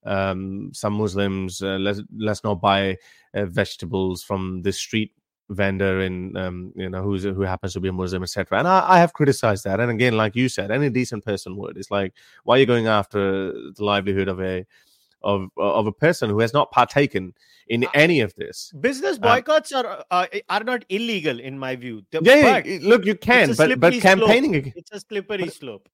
um, some Muslims. Uh, let's let's not buy uh, vegetables from the street vendor in um, you know who's who happens to be a Muslim, etc. And I, I have criticized that. And again, like you said, any decent person would. It's like why are you going after the livelihood of a of of a person who has not partaken in Uh, any of this. business Um, boycotts are uh, are not illegal in my view Yeah, yeah, but look, you can, but but slope. campaigning, ag- it's a slippery slope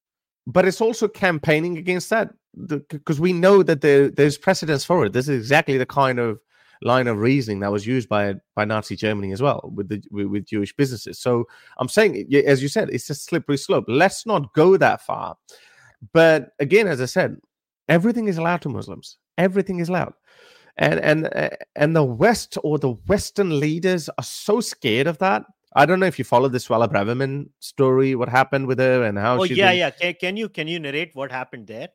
but it's also campaigning against that because we know that there there's precedence for it. This is exactly the kind of line of reasoning that was used by by Nazi Germany as well with the with, with Jewish businesses. So I'm saying, as you said, it's a slippery slope. Let's not go that far. But again, as I said, everything is allowed to Muslims. Everything is allowed. And and uh, and the West or the Western leaders are so scared of that. I don't know if you follow the Suella Braverman story, what happened with her and how oh yeah been- yeah can, can you can you narrate what happened there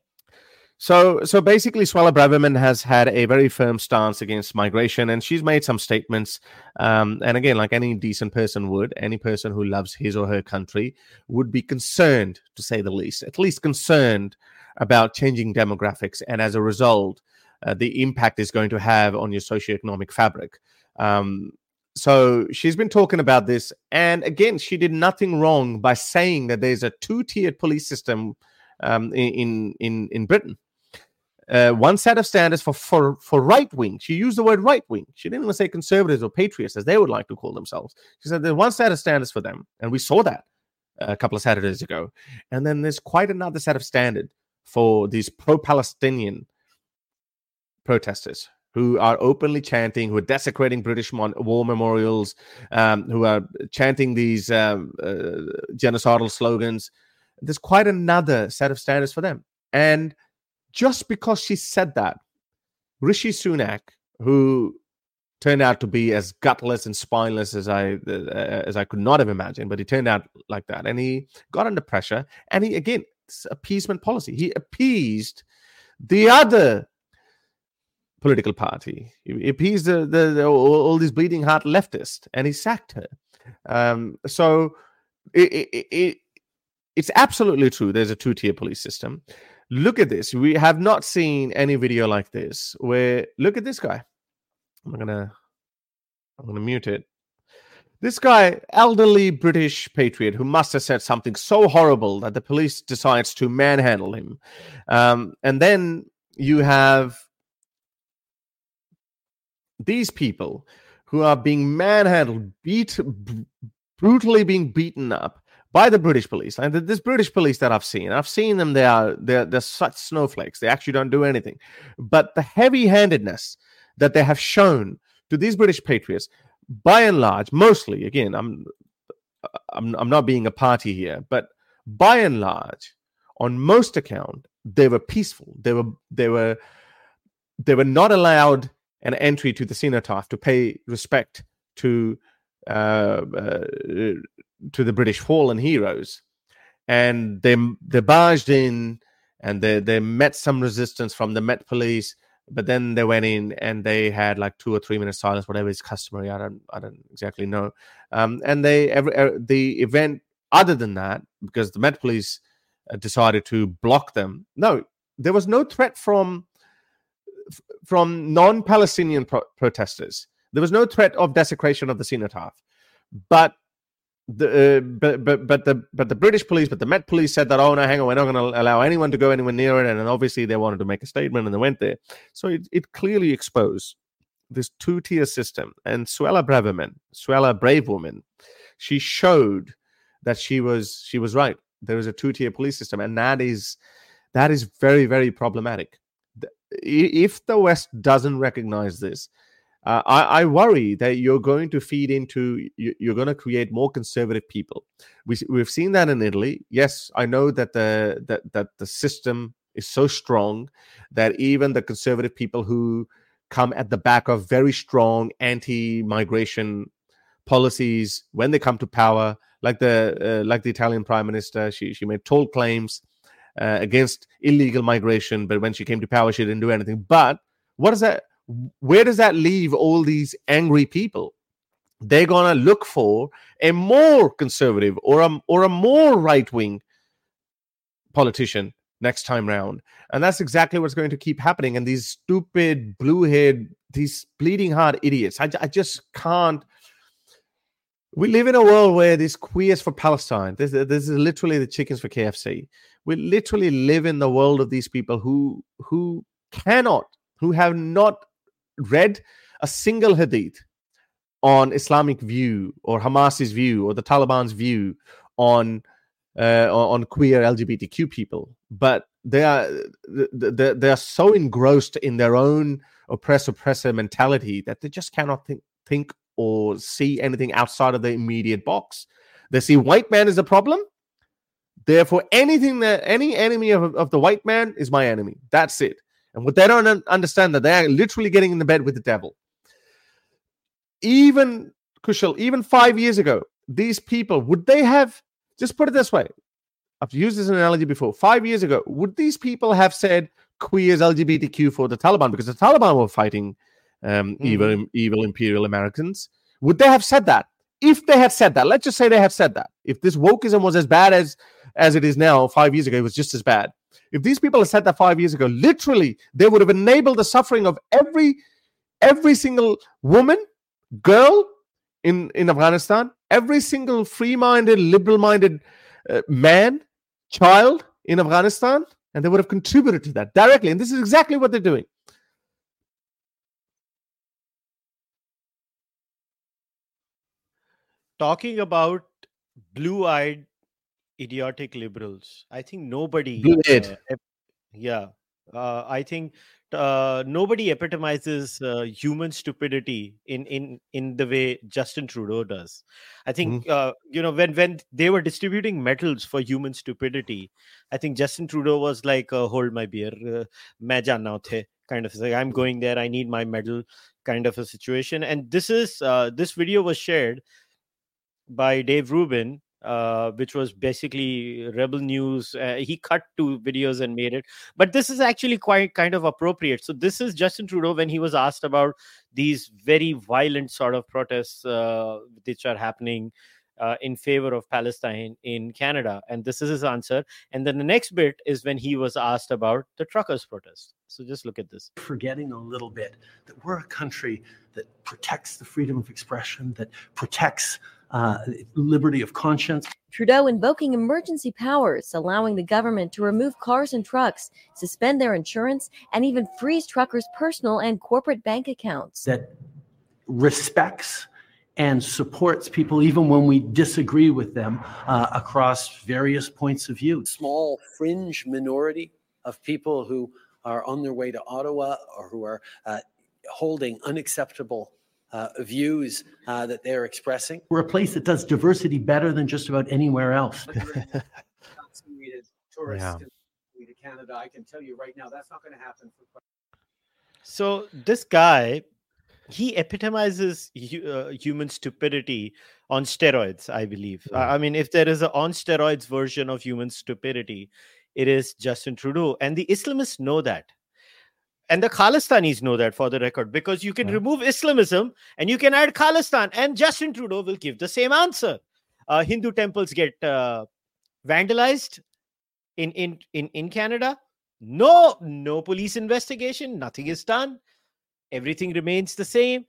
so, so basically, Suella Braverman has had a very firm stance against migration, and she's made some statements. Um, and again, like any decent person would, any person who loves his or her country would be concerned, to say the least, at least concerned about changing demographics, and as a result, uh, the impact is going to have on your socioeconomic fabric. Um, so she's been talking about this, and again, she did nothing wrong by saying that there's a two-tiered police system um, in in, in Britain. Uh, one set of standards for for for right wing. She used the word right wing. She didn't even say conservatives or patriots, as they would like to call themselves. She said there's one set of standards for them, and we saw that a couple of Saturdays ago. And then there's quite another set of standard for these pro-Palestinian protesters who are openly chanting, who are desecrating British mon- war memorials, um, who are chanting these um, uh, genocidal slogans. There's quite another set of standards for them. And just because she said that, Rishi Sunak, who turned out to be as gutless and spineless as I uh, as I could not have imagined, but he turned out like that, and he got under pressure, and he again appeasement policy. He appeased the other political party. He appeased the, the, the all, all these bleeding heart leftists, and he sacked her. Um, so it, it, it it's absolutely true. There's a two tier police system. Look at this. We have not seen any video like this where look at this guy. I'm gonna I'm gonna mute it. This guy, elderly British patriot, who must have said something so horrible that the police decides to manhandle him. Um, and then you have these people who are being manhandled, beat, b- brutally being beaten up by the British police. And this British police that I've seen, I've seen them. They are they're, they're such snowflakes. They actually don't do anything. But the heavy-handedness that they have shown to these British patriots, by and large, mostly, again, I'm I'm I'm not being a party here, but by and large, on most account, they were peaceful. They were they were they were not allowed an entry to the cenotaph to pay respect to uh, uh, to the British fallen heroes, and they they barged in and they they met some resistance from the Met Police, but then they went in and they had like two or three minutes silence, whatever is customary. I don't I don't exactly know. Um, and they every er, the event other than that because the Met Police uh, decided to block them. No, there was no threat from from non-Palestinian pro- protesters. There was no threat of desecration of the cenotaph, but the uh, but but but the but the British police, but the Met police said that oh no, hang on, we're not going to allow anyone to go anywhere near it, and obviously they wanted to make a statement and they went there. So it, it clearly exposed this two tier system. And Suella Braverman, Suella Brave Woman, she showed that she was she was right. There is a two tier police system, and that is that is very very problematic. If the West doesn't recognize this, uh, I, I, worry that you're going to feed into you're going to create more conservative people. We, we've seen that in Italy. Yes, I know that the that that the system is so strong that even the conservative people who come at the back of very strong anti-migration policies when they come to power, like the uh, like the Italian prime minister, she she made tall claims uh, against illegal migration, but when she came to power, she didn't do anything. But what does that? Where does that leave all these angry people? They're gonna look for a more conservative or a or a more right wing politician next time round, and that's exactly what's going to keep happening. And these stupid blue head, these bleeding heart idiots, I, I just can't. We live in a world where these queers for Palestine. This, this is literally the chickens for KFC. We literally live in the world of these people who who cannot, who have not read a single hadith on Islamic view or Hamas's view or the Taliban's view on uh, on queer LGBTQ people, but they are they, are so engrossed in their own oppress oppressor mentality that they just cannot think think or see anything outside of the immediate box. They see white man is a problem. Therefore, anything that any enemy of, of the white man is my enemy. That's it. And what they don't understand that they are literally getting in the bed with the devil. Even Kushal, even five years ago, these people would they have just put it this way? I've used this analogy before. Five years ago, would these people have said queers LGBTQ for the Taliban because the Taliban were fighting um, mm. evil, evil imperial Americans? Would they have said that? If they had said that, let's just say they had said that. If this wokeism was as bad as as it is now, five years ago, it was just as bad. If these people had said that five years ago, literally, they would have enabled the suffering of every every single woman, girl in in Afghanistan, every single free-minded, liberal-minded uh, man, child in Afghanistan, and they would have contributed to that directly. And this is exactly what they're doing. Talking about blue-eyed idiotic liberals. I think nobody. Uh, yeah, uh, I think uh, nobody epitomizes uh, human stupidity in in in the way Justin Trudeau does. I think mm-hmm. you know when when they were distributing medals for human stupidity, I think Justin Trudeau was like, uh, "Hold my beer, uh, kind of like I'm going there. I need my medal." Kind of a situation, and this is this video was shared by Dave Rubin, uh, which was basically rebel news uh, he cut two videos and made it but this is actually quite kind of appropriate so this is justin trudeau when he was asked about these very violent sort of protests uh, which are happening uh, in favor of Palestine in Canada. And this is his answer. And then the next bit is when he was asked about the truckers' protest. So just look at this. forgetting a little bit that we're a country that protects the freedom of expression, that protects uh, liberty of conscience. Trudeau invoking emergency powers, allowing the government to remove cars and trucks, suspend their insurance, and even freeze truckers' personal and corporate bank accounts. that respects and supports people even when we disagree with them uh, across various points of view. Small fringe minority of people who are on their way to Ottawa or who are uh, holding unacceptable uh, views uh, that they're expressing. We're a place that does diversity better than just about anywhere else. tourists Yeah. to Canada, I can tell you right now, that's not going to happen for quite So this guy, he epitomizes hu- uh, human stupidity on steroids. I believe. I I mean, if there is an on steroids version of human stupidity, it is Justin Trudeau, and the Islamists know that, and the Khalistanis know that. For the record, because you can Yeah. remove Islamism and you can add Khalistan, and Justin Trudeau will give the same answer. Uh, Hindu temples get uh, vandalized in in in in Canada. No, no police investigation. Nothing is done. Everything remains the same.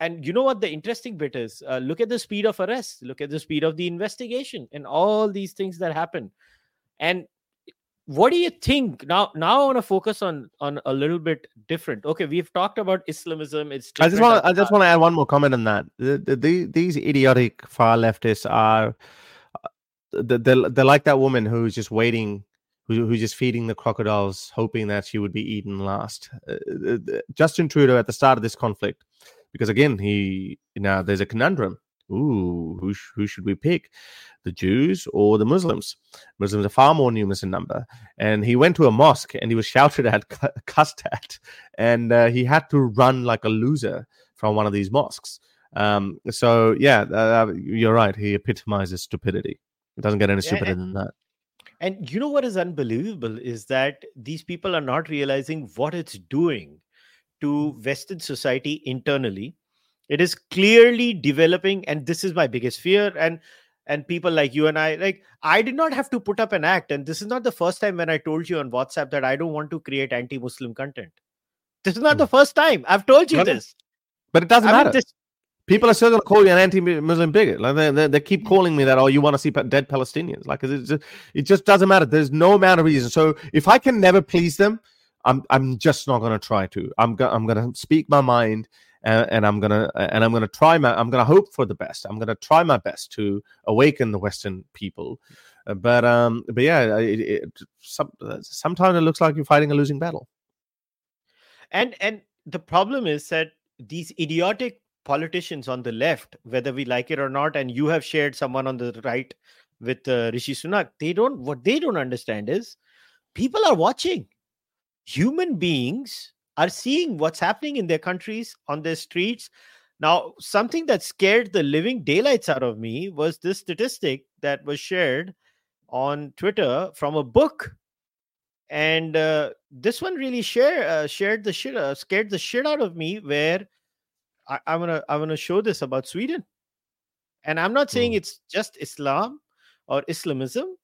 And you know what the interesting bit is? Uh, look at the speed of arrest. Look at the speed of the investigation, and all these things that happen. And what do you think now? Now I want to focus on on a little bit different. Okay, we've talked about Islamism. It's I just want I just want to add one more comment on that. The, the, the, these idiotic far leftists are uh, they- they're, they're like that woman who's just waiting, who, who's just feeding the crocodiles, hoping that she would be eaten last. Uh, uh, uh, Justin Trudeau at the start of this conflict, because again, he now there's a conundrum. Ooh, who sh- who should we pick, the Jews or the Muslims? Muslims are far more numerous in number, and he went to a mosque and he was shouted at, cu- *laughs* cussed at, and uh, he had to run like a loser from one of these mosques. Um, so yeah, uh, you're right. He epitomizes stupidity. It doesn't get any Yeah, stupider and- than that. And you know what is unbelievable is that these people are not realizing what it's doing to Western society internally. It is clearly developing, and this is my biggest fear. And and people like you and I, like I did not have to put up an act, and this is not the first time when I told you on WhatsApp that I don't want to create anti-Muslim content. This is not the hmm. first time I've told you Well, this. But it doesn't I mean, matter. this, People are still going to call you an anti-Muslim bigot. Like they, they, they keep calling me that. Oh, you want to see dead Palestinians? Like it just, it just doesn't matter. There's no amount of reason. So if I can never please them, I'm I'm just not going to try to. I'm go- I'm going to speak my mind, and, and I'm gonna and I'm gonna try my. I'm gonna hope for the best. I'm gonna try my best to awaken the Western people. Uh, But um, but yeah, it, it, some, sometimes it looks like you're fighting a losing battle. and and the problem is that these idiotic politicians on the left whether we like it or not and you have shared someone on the right with uh, rishi sunak they don't what they don't understand is people are watching human beings are seeing what's happening in their countries on their streets. Now something that scared the living daylights out of me was this statistic that was shared on twitter from a book. And uh, this one really share uh, shared the shit uh, scared the shit out of me where I, i'm gonna i'm gonna show this about sweden. And i'm not saying Mm. it's just islam or islamism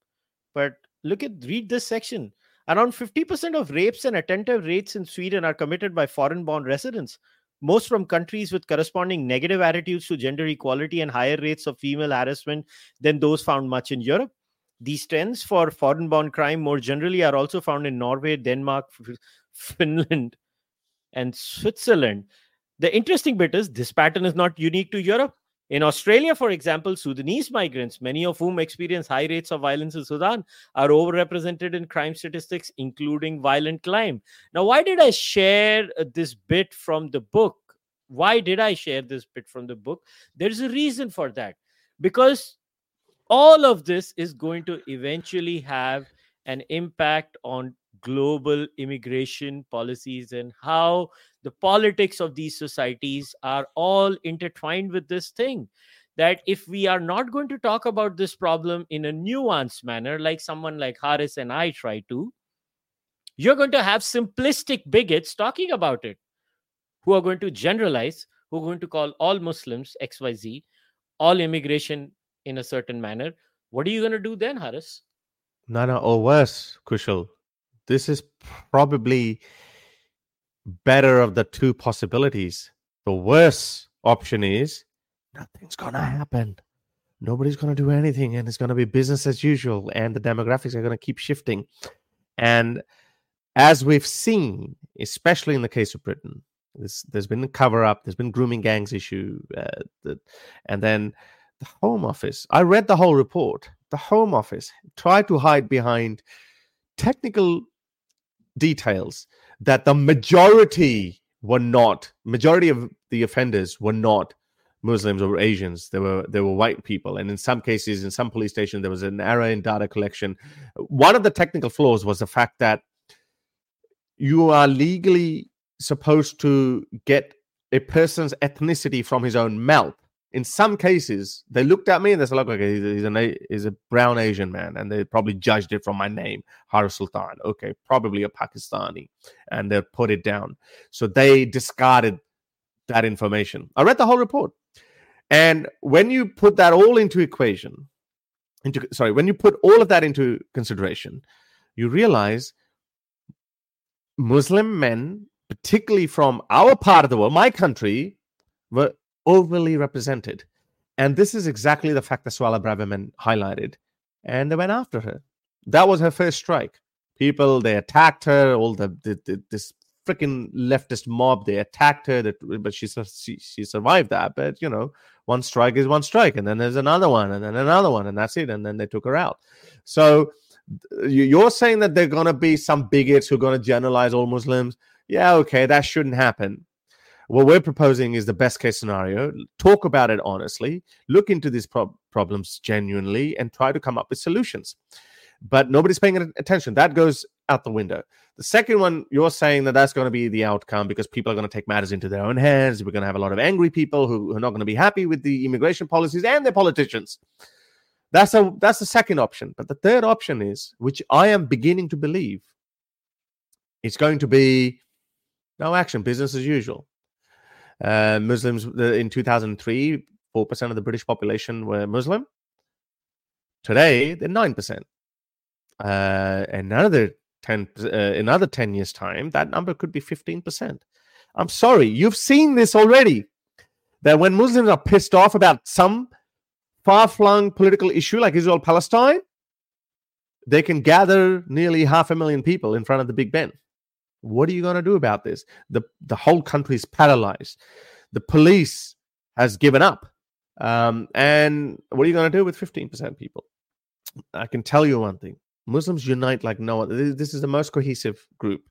but look at read this section around 50% of rapes and attempted rapes in sweden are committed by foreign born residents most from countries with corresponding negative attitudes to gender equality and higher rates of female harassment than those found much in europe these trends for foreign born crime more generally are also found in Norway, Denmark, Finland, and Switzerland. The interesting bit is this pattern is not unique to Europe. In Australia, for example, Sudanese migrants, many of whom experience high rates of violence in Sudan, are overrepresented in crime statistics, including violent crime. Now, why did I share uh, this bit from the book? Why did I share this bit from the book? There's a reason for that. Because all of this is going to eventually have an impact on global immigration policies and how the politics of these societies are all intertwined with this thing that if we are not going to talk about this problem in a nuanced manner like someone like Harris and I try to you're going to have simplistic bigots talking about it who are going to generalize who are going to call all muslims xyz all immigration in a certain manner, what are you going to do then, harris no, or worse, Kushal. This is probably better of the two possibilities. The worst option is nothing's going to happen. Nobody's going to do anything, and it's going to be business as usual, and the demographics are going to keep shifting. And as we've seen, especially in the case of Britain, there's, there's been a cover up, there's been grooming gangs issue, uh, the, and then the Home Office. I read the whole report. The Home Office tried to hide behind technical details that the majority were not majority of the offenders were not Muslims or Asians. They were they were white people, and in some cases, in some police stations, there was an error in data collection. One of the technical flaws was the fact that you are legally supposed to get a person's ethnicity from his own mouth. In some cases, they looked at me and they said, "Look, okay, he's, he's, a brown Asian man," and they probably judged it from my name, Harris Sultan. Okay, probably a Pakistani, and they put it down. So they discarded that information. I read the whole report, and when you put that all into equation, into sorry, when you put all of that into consideration, you realize Muslim men, particularly from our part of the world, my country, were overly represented. And this is exactly the fact that Suella Braverman highlighted. And they went after her. That was her first strike. People, they attacked her, all the, the, the this freaking leftist mob, they attacked her, that, but she, she, she survived that. But, you know, one strike is one strike, and then there's another one, and then another one, and that's it. And then they took her out. So you're saying that they're going to be some bigots who are going to generalize all Muslims. Yeah, okay, that shouldn't happen. What we're proposing is the best case scenario. Talk about it honestly, look into these pro- problems genuinely, and try to come up with solutions. But nobody's paying attention. That goes out the window. The second one, you're saying that that's going to be the outcome because people are going to take matters into their own hands. We're going to have a lot of angry people who, who are not going to be happy with the immigration policies and their politicians. That's a that's the second option. But the third option is, which I am beginning to believe, it's going to be no action, business as usual. Uh, Muslims in 2003, four percent of the British population were Muslim. Today, they're nine percent. Uh, another ten, uh, another ten years time, that number could be fifteen percent. I'm sorry, you've seen this already. That when Muslims are pissed off about some far flung political issue like Israel Palestine, they can gather nearly half a million people in front of the Big Ben. What are you going to do about this? The, the whole country is paralyzed. The police has given up. Um, and what are you going to do with 15% people? I can tell you one thing Muslims unite like no other. This is the most cohesive group.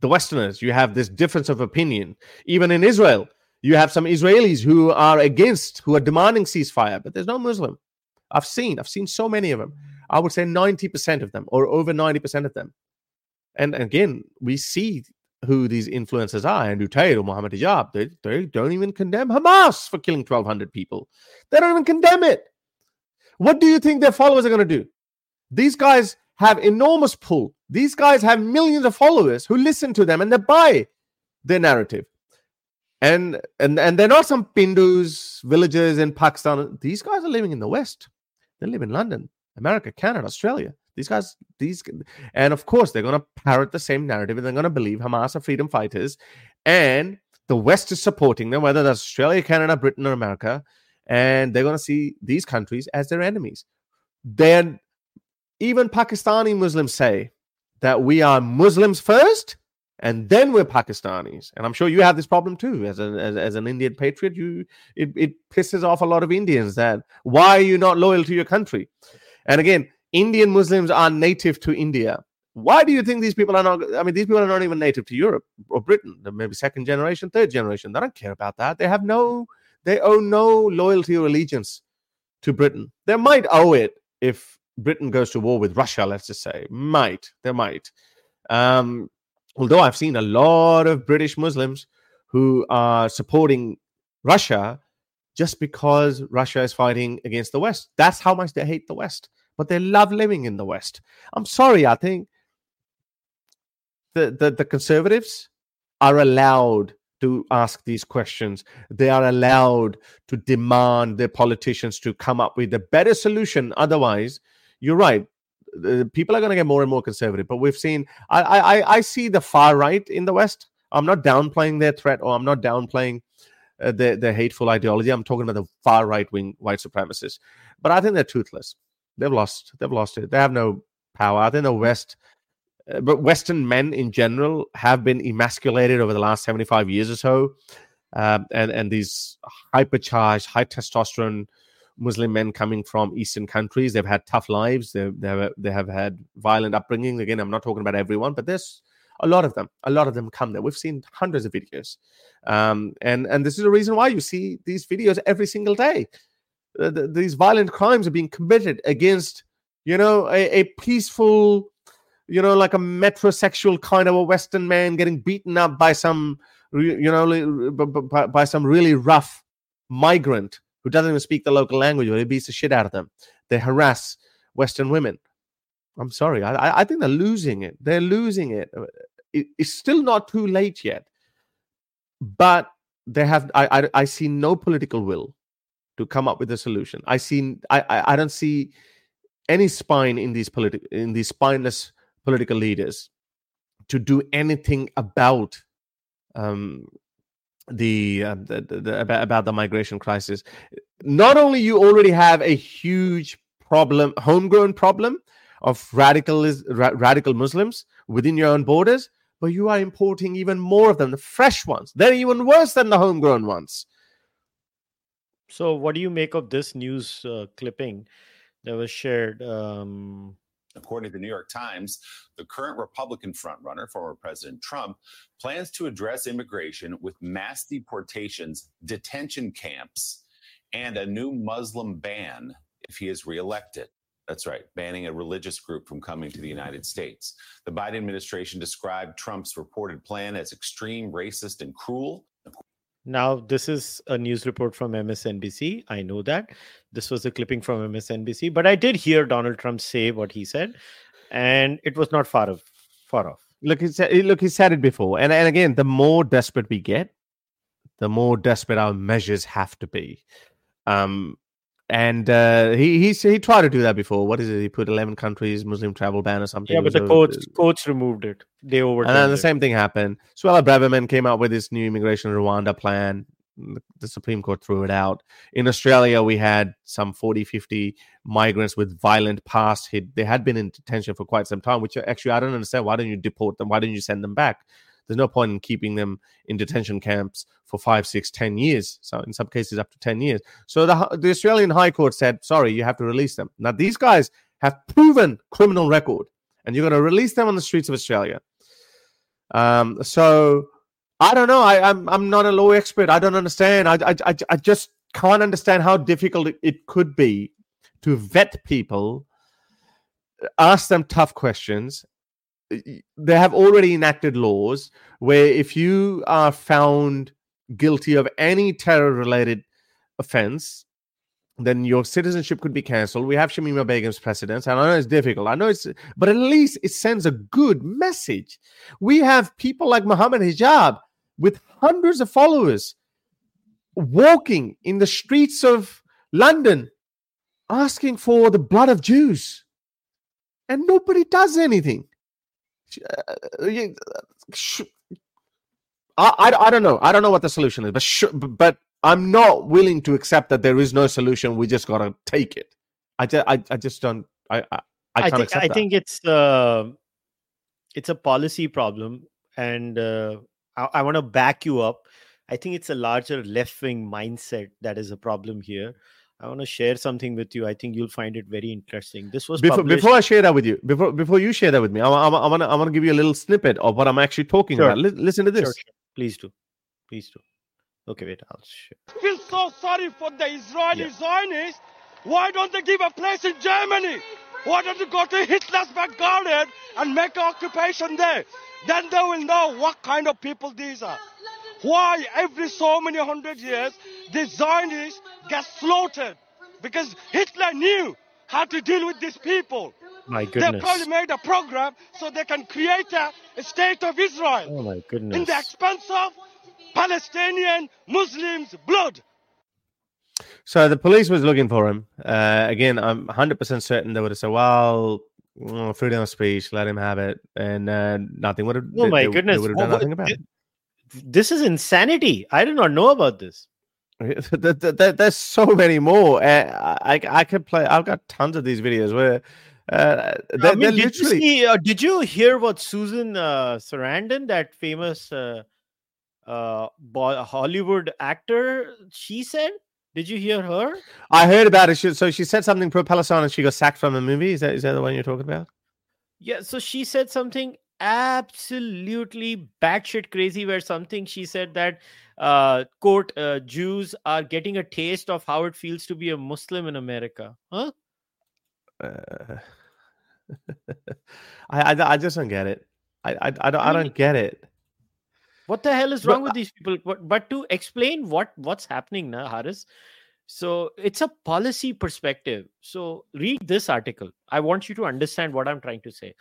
The Westerners, you have this difference of opinion. Even in Israel, you have some Israelis who are against, who are demanding ceasefire, but there's no Muslim. I've seen, I've seen so many of them. I would say 90% of them, or over 90% of them. And again, we see who these influencers are. Andrew Tate or Mohammed Hijab, they, they don't even condemn Hamas for killing 1,200 people. They don't even condemn it. What do you think their followers are going to do? These guys have enormous pull. These guys have millions of followers who listen to them and they buy their narrative and and and they're not some Pindus villages in Pakistan. These guys are living in the West. They live in London, America, Canada, Australia. These guys, these, and of course, they're going to parrot the same narrative, and they're going to believe Hamas are freedom fighters, and the West is supporting them, whether that's Australia, Canada, Britain, or America, and they're going to see these countries as their enemies. Then, even Pakistani Muslims say that we are Muslims first and then we're Pakistanis. And I'm sure you have this problem too. As, a, as, as, an Indian patriot, you it, it pisses off a lot of Indians that why are you not loyal to your country? And again, Indian Muslims are native to India. Why do you think these people are not? I mean, these people are not even native to Europe or Britain. They're maybe second generation, third generation. They don't care about that. They have no, they owe no loyalty or allegiance to Britain. They might owe it if Britain goes to war with Russia. Let's just say, might they might. Um, although I've seen a lot of British Muslims who are supporting Russia just because Russia is fighting against the West. That's how much they hate the West, but they love living in the West. I'm sorry, I think the, the, the conservatives are allowed to ask these questions. They are allowed to demand their politicians to come up with a better solution. Otherwise, you're right. People are going to get more and more conservative. But we've seen, I, I, I see the far right in the West. I'm not downplaying their threat, or I'm not downplaying uh, their hateful ideology. I'm talking about the far right wing white supremacists. But I think they're toothless. They've lost. They've lost it. They have no power. I think the West uh, but Western men in general have been emasculated over the last 75 years or so. Um, and, and these hypercharged, high testosterone Muslim men coming from Eastern countries, they've had tough lives. They, they, have, they have had violent upbringing. Again, I'm not talking about everyone, but there's a lot of them. A lot of them come there. We've seen hundreds of videos. Um, and, and this is the reason why you see these videos every single day. The, these violent crimes are being committed against, you know, a, a peaceful you know, like a metrosexual kind of a Western man getting beaten up by some, you know, by, by some really rough migrant who doesn't even speak the local language, or he beats the shit out of them. They harass Western women. I'm sorry, I, I think they're losing it. They're losing it. It. It's still not too late yet, but they have. I, I, I see no political will to come up with a solution. I see. I, I, I don't see any spine in these political in these spineless political leaders to do anything about um, the, uh, the, the, the, about, about the migration crisis. Not only you already have a huge problem, homegrown problem of radical ra- radical Muslims within your own borders, but you are importing even more of them, the fresh ones. They're even worse than the homegrown ones. So, what do you make of this news uh, clipping that was shared? Um, According to the New York Times, the current Republican frontrunner, former President Trump, plans to address immigration with mass deportations, detention camps, and a new Muslim ban if he is reelected. That's right, banning a religious group from coming to the United States. The Biden administration described Trump's reported plan as extreme, racist, and cruel. Now, this is a news report from MSNBC. I know that. This was a clipping from MSNBC, but I did hear Donald Trump say what he said, and it was not far off. Far off. Look, he said, look, he said it before, and and again, the more desperate we get, the more desperate our measures have to be. Um, and uh, he he he tried to do that before. What is it? He put eleven countries Muslim travel ban or something. Yeah, but the courts courts removed it. They over. And then the it. same thing happened. Suella Braverman came out with this new immigration Rwanda plan. The Supreme Court threw it out. In Australia, we had some 40, 50 migrants with violent past. They had been in detention for quite some time, which actually I don't understand. Why don't you deport them? Why don't you send them back? There's no point in keeping them in detention camps for five, six, ten years. So in some cases, up to ten years. So the the Australian High Court said, "Sorry, you have to release them." Now these guys have proven criminal record, and you're going to release them on the streets of Australia. Um, so I don't know. I, I'm I'm not a law expert. I don't understand. I I I just can't understand how difficult it could be to vet people, ask them tough questions, they have already enacted laws where if you are found guilty of any terror related offense then your citizenship could be cancelled. We have Shamima Begum's precedents, and I know it's difficult. I know it's, but at least it sends a good message. We have people like Muhammad Hijab with hundreds of followers walking in the streets of London asking for the blood of Jews, and nobody does anything. Uh, I, I, I don't know. I don't know what the solution is, but sh- but I'm not willing to accept that there is no solution. We just gotta take it. I just I, I just don't. I I, I, think I that. think it's uh, it's a policy problem, and uh, I, I want to back you up. I think it's a larger left wing mindset that is a problem here. I want to share something with you. I think you'll find it very interesting. This was before, before I share that with you. Before before you share that with me, I, I, I want to I want to give you a little snippet of what I'm actually talking sure. about. L- listen to this. Sure, sure. Please do, please do. Okay, wait. I'll share. I feel so sorry for the Israeli yeah. Zionists. Why don't they give a place in Germany? Why don't they go to Hitler's back garden and make an occupation there? Then they will know what kind of people these are. Why every so many hundred years the Zionists get slaughtered? Because Hitler knew how to deal with these people. My goodness. They probably made a program so they can create a, a state of Israel. Oh my goodness. In the expense of Palestinian Muslims' blood. So the police was looking for him. Uh, again, I'm 100% certain they would have said, well, mm, freedom of speech, let him have it. And uh, nothing would have. Oh they- my they- goodness! They would have done what- nothing about it. This is insanity. I did not know about this. *laughs* There- there- there- There's so many more. Uh, I I could play. I've got tons of these videos where uh, they're, I mean, they're did, you see, uh, did you hear what Susan uh, Sarandon, that famous uh, uh, Hollywood actor, she said? Did you hear her? I heard about it. She, so she said something pro Palestine and she got sacked from the movie. Is that is that the one you're talking about? Yeah, so she said something absolutely batshit crazy. Where something she said that uh, quote uh, Jews are getting a taste of how it feels to be a Muslim in America. Huh? Uh, *laughs* I, I I just don't get it. I I, I don't I, don't get it. What the hell is But wrong with these people? But, but to explain what what's happening now, Harris. So it's a policy perspective. So read this article. I want you to understand what I'm trying to say.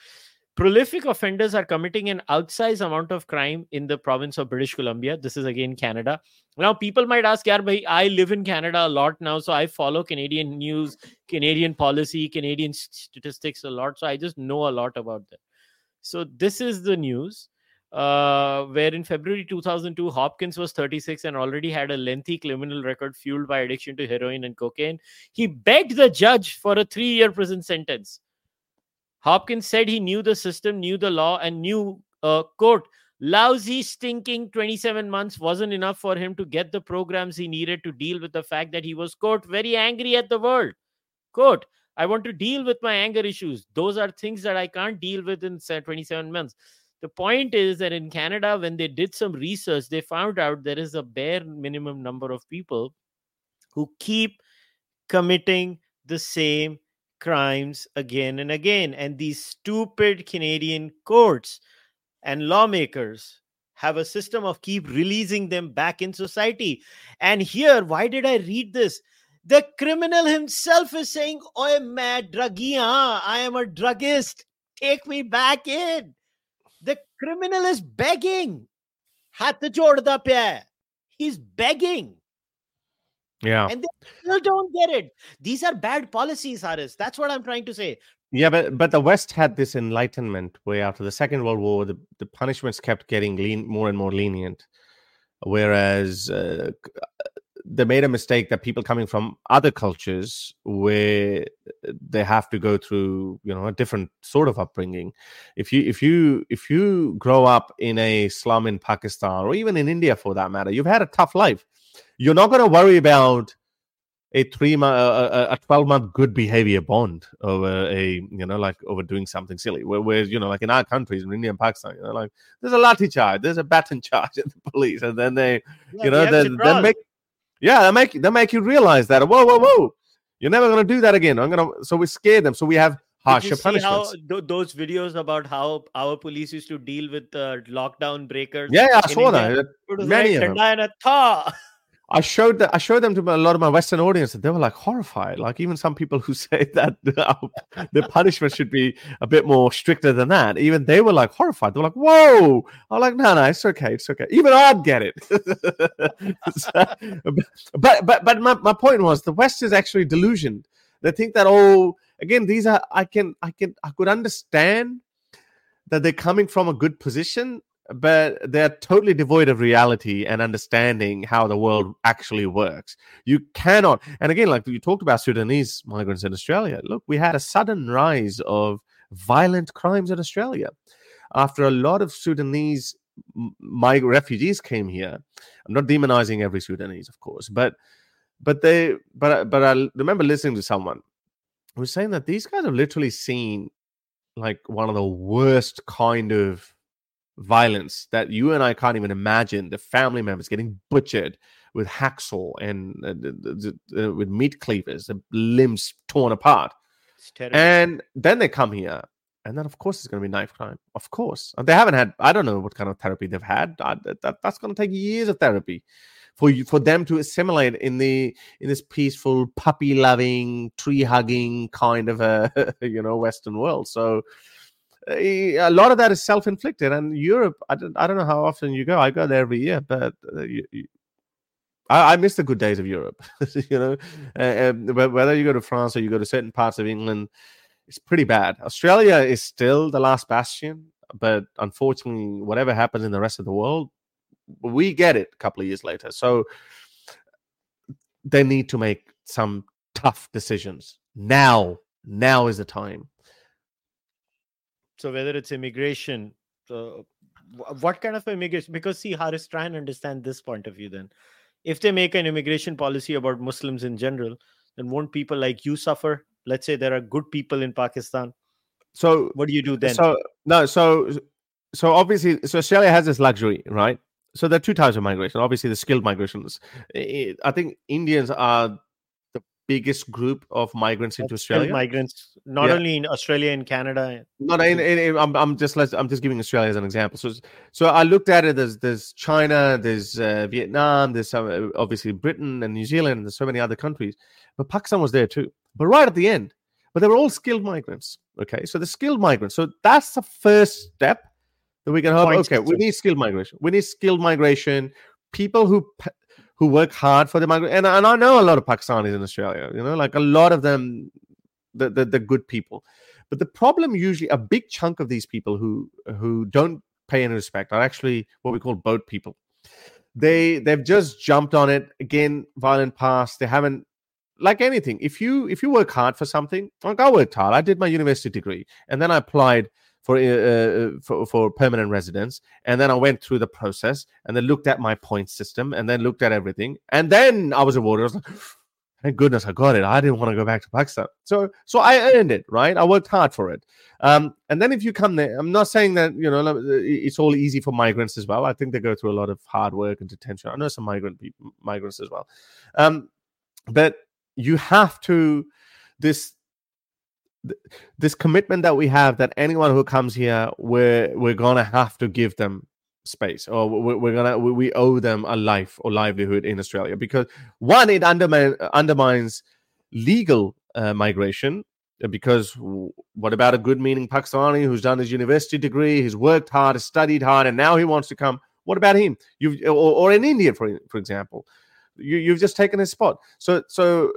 Prolific offenders are committing an outsized amount of crime in the province of British Columbia. This is again Canada. Now, people might ask, Yaar, bhai, I live in Canada a lot now, so I follow Canadian news, Canadian policy, Canadian statistics a lot. So I just know a lot about that. So this is the news uh, where in February 2002, Hopkins was 36 and already had a lengthy criminal record fueled by addiction to heroin and cocaine. He begged the judge for a three year prison sentence. Hopkins said he knew the system, knew the law, and knew, uh, quote, lousy, stinking 27 months wasn't enough for him to get the programs he needed to deal with the fact that he was, quote, very angry at the world. Quote, I want to deal with my anger issues. Those are things that I can't deal with in 27 months. The point is that in Canada, when they did some research, they found out there is a bare minimum number of people who keep committing the same crimes again and again. And these stupid Canadian courts and lawmakers have a system of keep releasing them back in society. And here, why did I read this? The criminal himself is saying, Oi, mad druggie, huh? I am a druggist. Take me back in. The criminal is begging. Hath jorda. He's begging. Yeah. And they still don't get it. These are bad policies, Harris. That's what I'm trying to say. Yeah, but but the West had this enlightenment where after the Second World War, the, the punishments kept getting lean, more and more lenient, whereas uh, they made a mistake that people coming from other cultures where they have to go through you know a different sort of upbringing if you if you if you grow up in a slum in pakistan or even in india for that matter you've had a tough life you're not going to worry about a three month a, a 12 month good behavior bond over a you know like over doing something silly. Where, where you know like in our countries in india and pakistan you know like there's a lathi charge there's a baton charge at the police and then they Yeah, you know they, they make yeah they make they make you realize that whoa whoa whoa you're never going to do that again. I'm going to so we scare them so we have harsher see punishments. how th- those videos about how our police used to deal with uh, lockdown breakers? yeah, yeah i saw India? that It many like of them *laughs* I showed that I showed them to a lot of my Western audience, and they were like horrified. Like even some people who *laughs* say that uh, the punishment should be a bit more stricter than that, even they were like horrified. They were like, "Whoa!" I'm like, "No, no, it's okay, it's okay." Even I'd get it. *laughs* So, but but but my, my point was the West is actually delusioned. They think that oh, again, these are I can I can I could understand that they're coming from a good position but they're totally devoid of reality and understanding how the world actually works. You cannot, and again, like you talked about Sudanese migrants in Australia. Look, we had a sudden rise of violent crimes in Australia after a lot of Sudanese my refugees came here. I'm not demonizing every Sudanese, of course, but but they but but I remember listening to someone who was saying that these guys have literally seen like one of the worst kind of violence that you and I can't even imagine. The family members getting butchered with hacksaw and uh, uh, with meat cleavers, the limbs torn apart. And then they come here, and then of course it's going to be knife crime. Of course, and they haven't had. I don't know what kind of therapy they've had. I, that, that's going to take years of therapy for you for them to assimilate in the in this peaceful puppy loving tree hugging kind of a *laughs* you know western world so a lot of that is self-inflicted. And Europe, I don't, I don't know how often you go. I go there every year, but uh, you, you, I, I, miss the good days of Europe. *laughs* you know, uh, whether you go to France or you go to certain parts of England, it's pretty bad. Australia is still the last bastion, but unfortunately, whatever happens in the rest of the world, we get it a couple of years later. So they need to make some tough decisions now. Now is the time. So whether it's immigration, uh, what kind of immigration? Because see, Harris, try and understand this point of view. Then, if they make an immigration policy about Muslims in general, then won't people like you suffer? Let's say there are good people in Pakistan. So what do you do then? So no, so so obviously, so Australia has this luxury, right? So there are two types of migration. Obviously, the skilled migrations. I think Indians are biggest group of migrants into Australia. Migrants, not yeah. only in Australia and Canada. Not in, in, in, I'm, I'm just I'm just giving Australia as an example. So so I looked at it. There's there's China, there's uh, Vietnam, there's uh, obviously Britain and New Zealand, and there's so many other countries. But Pakistan was there too. But right at the end, but they were all skilled migrants. Okay, so the skilled migrants. So that's the first step that we can hope. Okay, we need skilled migration. We need skilled migration. People who who work hard for the migration. And, and I know a lot of Pakistanis in Australia. You know, like a lot of them, the, the the good people. But the problem usually, a big chunk of these people who who don't pay any respect are actually what we call boat people. They they've just jumped on it again, violent past. They haven't like anything. If you if you work hard for something, like I worked hard. I did my university degree, and then I applied for, uh, uh, for for permanent residence, and then I went through the process, and then looked at my point system, and then looked at everything, and then I was awarded. I was like, thank goodness I got it. I didn't want to go back to Pakistan, so so I earned it, right? I worked hard for it. Um, and then if you come there, I'm not saying that you know it's all easy for migrants as well. I think they go through a lot of hard work and detention. I know some migrant people, migrants as well, um, but you have to this this commitment that we have that anyone who comes here we're we're gonna have to give them space or we're, we're gonna we owe them a life or livelihood in australia because one it undermine, undermines legal uh, migration because what about a good meaning pakistani who's done his university degree he's worked hard has studied hard and now he wants to come? What about him? You've or, or in india for for example. You, you've just taken his spot. So so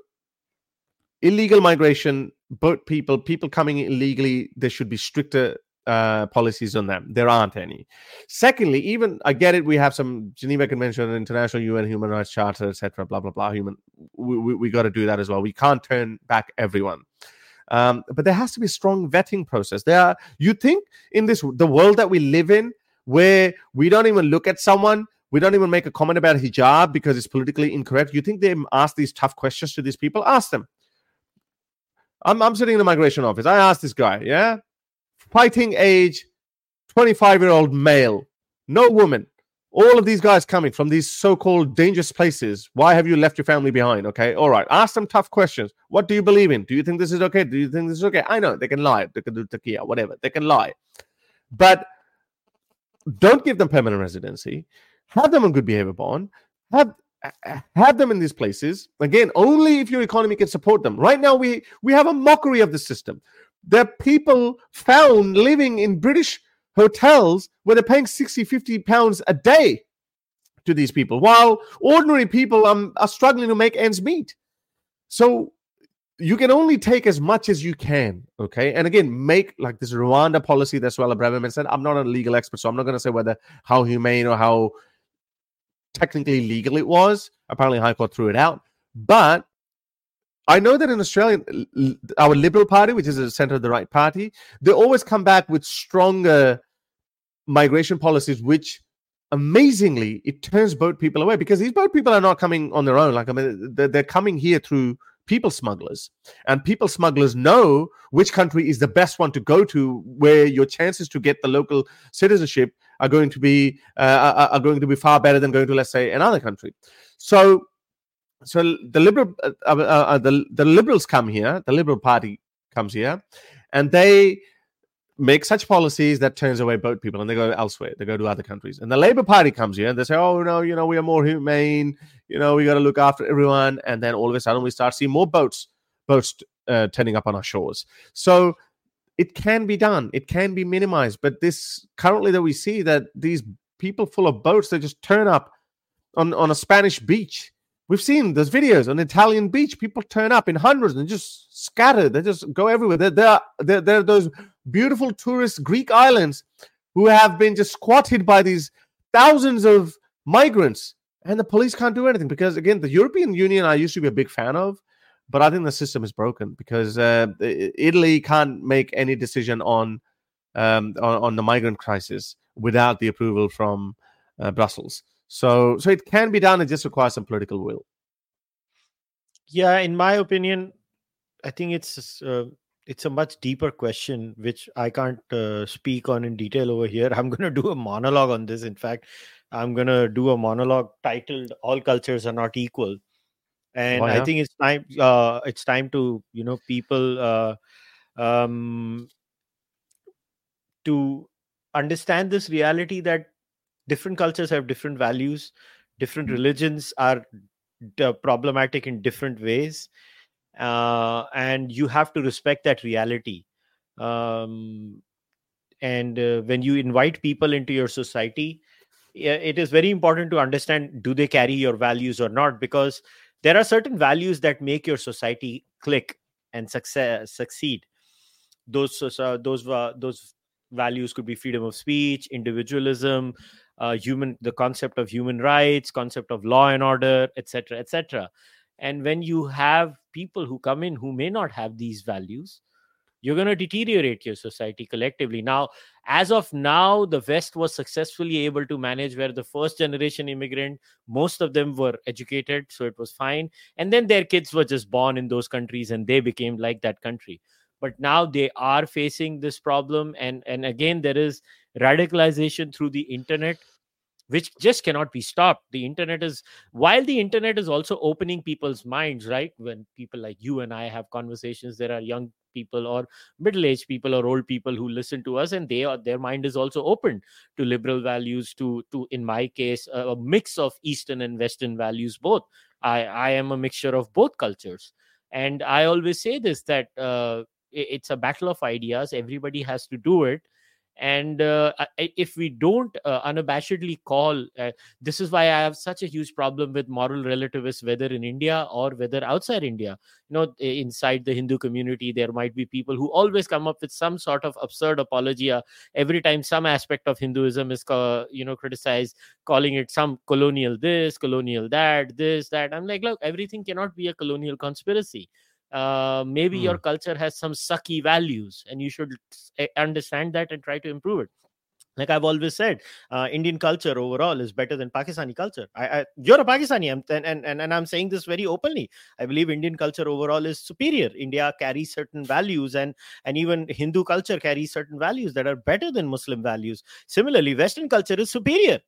illegal migration boat people, people coming illegally, there should be stricter uh, policies on them. There aren't any. Secondly, even I get it, we have some Geneva Convention, International UN Human Rights Charter, etc. Blah blah blah. Human, we we, we got to do that as well. We can't turn back everyone. Um, but there has to be a strong vetting process. There are, you think in this the world that we live in, where we don't even look at someone, we don't even make a comment about hijab because it's politically incorrect. You think they ask these tough questions to these people? Ask them. I'm, I'm sitting in the migration office. I asked this guy, yeah, fighting age, 25 year old male, no woman. All of these guys coming from these so called dangerous places. Why have you left your family behind? Okay, all right. Ask them tough questions. What do you believe in? Do you think this is okay? Do you think this is okay? I know they can lie. They can do taqiyya, whatever. They can lie. But don't give them permanent residency. Have them on good behavior bond. Have have them in these places. Again only if your economy can support them. Right now we we have a mockery of the system. There are people found living in british hotels where they're paying 60 50 pounds a day to these people while ordinary people um, are struggling to make ends meet. So you can only take as much as you can okay? And again make like this rwanda policy that's Suella Braverman said i'm not a legal expert so i'm not going to say whether how humane or how technically legal it was. Apparently, High Court threw it out. But I know that in Australia, our Liberal Party, which is a centre of the right party, they always come back with stronger migration policies, which amazingly it turns boat people away because these boat people are not coming on their own. Like I mean, they're, they're coming here through people smugglers, and people smugglers know which country is the best one to go to, where your chances to get the local citizenship are going to be uh, are going to be far better than going to let's say another country. So so the liberal uh, uh, uh, the the liberals come here, the Liberal Party comes here, and they make such policies that turns away boat people and they go elsewhere they go to other countries and the labor party comes here and they say oh no you know we are more humane you know we got to look after everyone and then all of a sudden we start seeing more boats boats uh, turning up on our shores so it can be done. It can be minimized. But this currently that we see that these people full of boats they just turn up on on a Spanish beach. We've seen those videos on Italian beach. People turn up in hundreds and just scatter. They just go everywhere. There, there are those beautiful tourist Greek islands who have been just squatted by these thousands of migrants, and the police can't do anything because, again, the European Union I used to be a big fan of, but I think the system is broken because uh, Italy can't make any decision on, um, on on the migrant crisis without the approval from uh, Brussels. So, so it can be done. It just requires some political will. Yeah, in my opinion, I think it's uh, it's a much deeper question which I can't uh, speak on in detail over here. *laughs* I'm going to do a monologue on this. In fact, I'm going to do a monologue titled "All Cultures Are Not Equal," and I think it's time. Uh, it's time to you know people uh, um, to understand this reality that different cultures have different values, different Mm. religions are d- problematic in different ways uh, and you have to respect that reality. Um, and uh, when you invite people into your society it is very important to understand do they carry your values or not? Because there are certain values that make your society click and success succeed. Those uh, those uh, those values could be freedom of speech individualism uh, human the concept of human rights concept of law and order etc etc and when you have people who come in who may not have these values you're going to deteriorate your society collectively. Now as of now the west was successfully able to manage where the first generation immigrant most of them were educated so it was fine. And then their kids were just born in those countries and they became like that country. But now they are facing this problem. And and again there is radicalization through the internet which just cannot be stopped. The internet is while the internet is also opening people's minds right? When people like you and i have conversations there are young people or middle-aged people or old people who listen to us and they are their mind is also open to liberal values to to in my case a, mix of eastern and western values both. I i am a mixture of both cultures. And i always say this that uh, it's a battle of ideas. Everybody has to do it and uh, I- if we don't uh, unabashedly call uh, this is why i have such a huge problem with moral relativists whether in india or whether outside india. You know inside the hindu community there might be people who always come up with some sort of absurd apologia every time some aspect of hinduism is you know criticized calling it some colonial this colonial that this that. I'm like look everything cannot be a colonial conspiracy uh, maybe your culture has some sucky values and you should understand that and try to improve it. Like i've always said uh, indian culture overall is better than pakistani culture. I, I you're a pakistani I'm, and, and and i'm saying this very openly. I believe indian culture overall is superior. India carries certain values and and even hindu culture carries certain values that are better than muslim values. Similarly western culture is superior.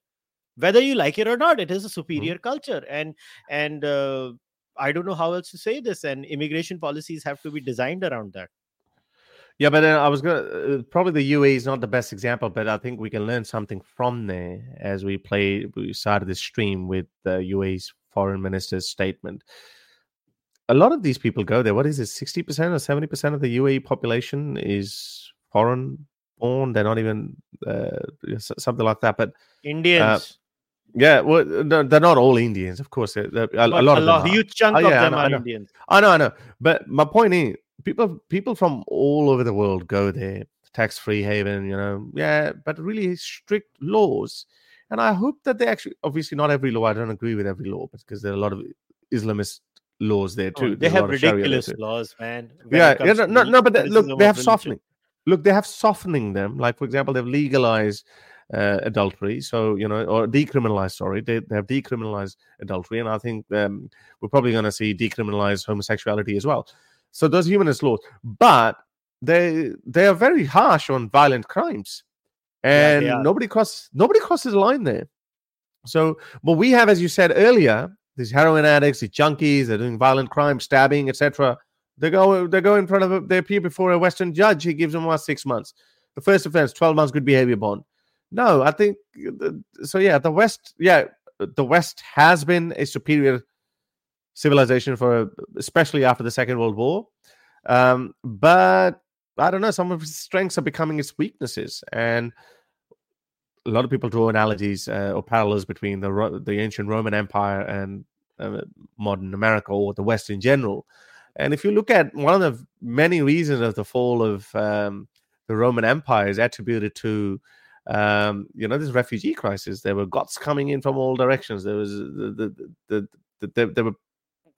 Whether you like it or not it is a superior culture. And and uh, i don't know how else to say this and immigration policies have to be designed around that Yeah, but then I was gonna uh, probably the UAE is not the best example, but I think we can learn something from there as we play. We started this stream with the UAE's foreign minister's statement. A lot of these people go there. What is it? Sixty percent or seventy percent of the UAE population is foreign born. They're not even uh, something like that. But indians yeah, well, they're not all Indians, of course. they're- they're- a, a lot a of them. lot, are. huge chunk Oh, of yeah, I them know, are know. indians I know, I know. But my point is, people people from all over the world go there, tax free haven, you know. Yeah, but really strict laws. And I hope that they actually, obviously, not every law. I don't agree with every law because there are a lot of Islamist laws there Oh, too. they There's have lot of Sharia there ridiculous laws man when Yeah, yeah, no, no, no, but they, look, they have religion. softening. Look, they have softening them. Like, for example, they've legalized uh, adultery, so you know, or decriminalized. Sorry, they, they have decriminalized adultery, and I think um, we're probably going to see decriminalized homosexuality as well. So those humanist laws, but they they are very harsh on violent crimes, and are. nobody crosses nobody crosses the line there. So, but we have, as you said earlier, these heroin addicts, these junkies, they're doing violent crime, stabbing, etc. They go, they go in front of, a, they appear before a Western judge. He gives them what six months. The first offense, twelve months good behavior bond. No, I think so. Yeah, the West, yeah, the West has been a superior civilization for, especially after the Second World War. Um, but I don't know, some of its strengths are becoming its weaknesses, and a lot of people draw analogies uh, or parallels between the the ancient Roman Empire and uh, modern America or the West in general. And if you look at one of the many reasons of the fall of um, the Roman Empire is attributed to um, you know this refugee crisis. There were Goths coming in from all directions. There was the the the, the, the there were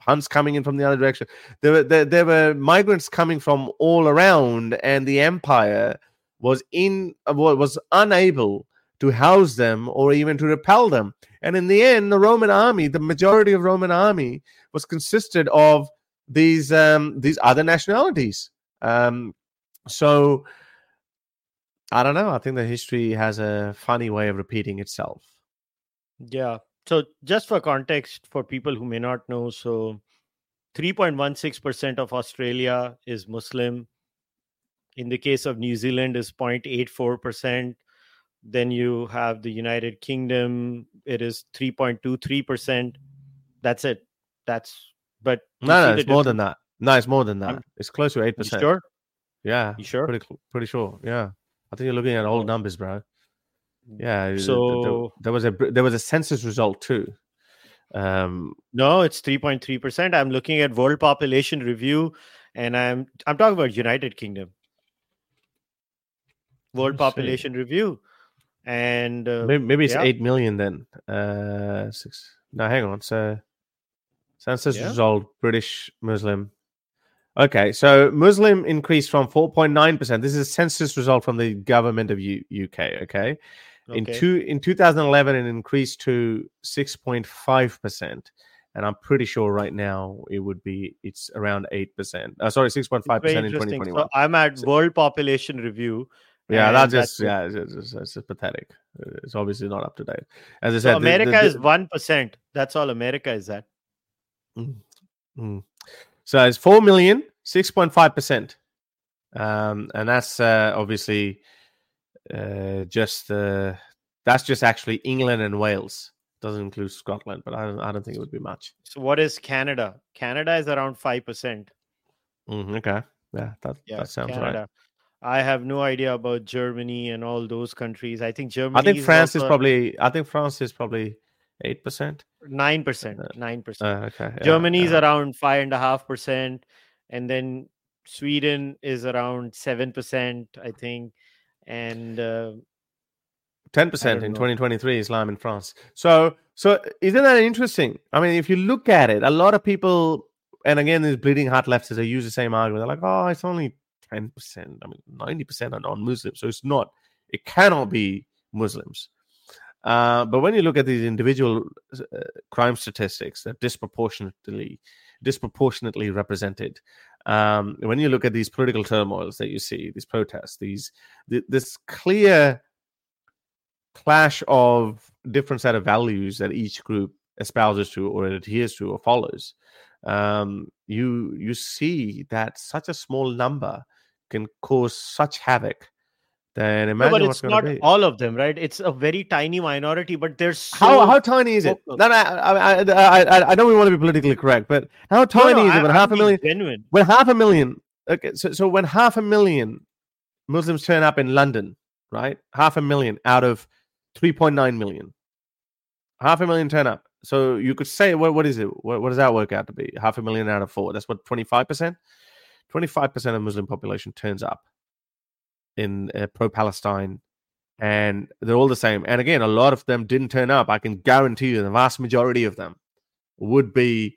Huns coming in from the other direction. There were there, there were migrants coming from all around, and the empire was in was unable to house them or even to repel them. And in the end, the Roman army, the majority of Roman army, was consisted of these um, these other nationalities. Um, so I don't know. I think the history has a funny way of repeating itself. Yeah. So, just for context, for people who may not know, so 3.16% of Australia is Muslim. In the case of New Zealand, is 0.84%. Then you have the United Kingdom. It is 3.23%. That's it. That's but no, no, it's more than that. No, it's more than that. I'm, it's close to eight percent. Sure. Yeah. You sure? Pretty, pretty sure. Yeah. I think you're looking at old numbers, bro. Yeah. So there, there was a there was a census result too. Um, no, it's three point three percent. I'm looking at World Population Review, and I'm I'm talking about United Kingdom. World Population see. Review, and uh, maybe, maybe it's yeah. eight million then. Uh, six. No, hang on. So census yeah. result: British Muslim. Okay, so Muslim increased from 4.9%. This is a census result from the government of U- UK, okay? okay? In two in 2011 it increased to 6.5%. And I'm pretty sure right now it would be it's around 8%. Uh, sorry, 6.5% in 2021. So I'm at World Population Review. Yeah, that's just yeah, it's, it's, it's, it's, pathetic. It's obviously not up to date. As I so said, America the, the, is one percent. That's all America is at. Mm, mm. So it's 4 million, 6.5%. Um, and that's uh, obviously uh, just uh, that's just actually England and Wales. Doesn't include Scotland, but I don't, I don't think it would be much. So what is Canada? Canada is around 5%. Mm, okay. Yeah, that, yeah, that sounds Canada. right. I have no idea about Germany and all those countries. I think Germany. I think is France also... is probably. I think France is probably eight percent. Nine percent. Nine percent. Uh, okay. Yeah, Germany is yeah. around five and a half percent, and then Sweden is around seven percent, I think, and uh, ten percent in 2023 Islam in France. So, so isn't that interesting? I mean, if you look at it, a lot of people, and again, these bleeding heart leftists, they use the same argument. They're like, "Oh, it's only ten percent. I mean, ninety percent are non-Muslims, so it's not. It cannot be Muslims." Uh, but when you look at these individual uh, crime statistics, they're disproportionately disproportionately represented. Um, when you look at these political turmoils that you see, these protests, these th- this clear clash of different set of values that each group espouses to or adheres to or follows, um, you you see that such a small number can cause such havoc then imagine no, but it's not be. all of them, right? It's a very tiny minority, but there's so how how tiny is it? No, no, I, I, I, I know we want to be politically correct, but how tiny no, is it when I, half I'm a million? Genuine. When half a million, okay, so so when half a million Muslims turn up in London, right? Half a million out of three point nine million, half a million turn up. So you could say, what what is it? What, what does that work out to be? Half a million out of four. That's what twenty five percent. Twenty five percent of Muslim population turns up in uh, pro-Palestine, and they're all the same. And again, a lot of them didn't turn up. I can guarantee you, the vast majority of them would be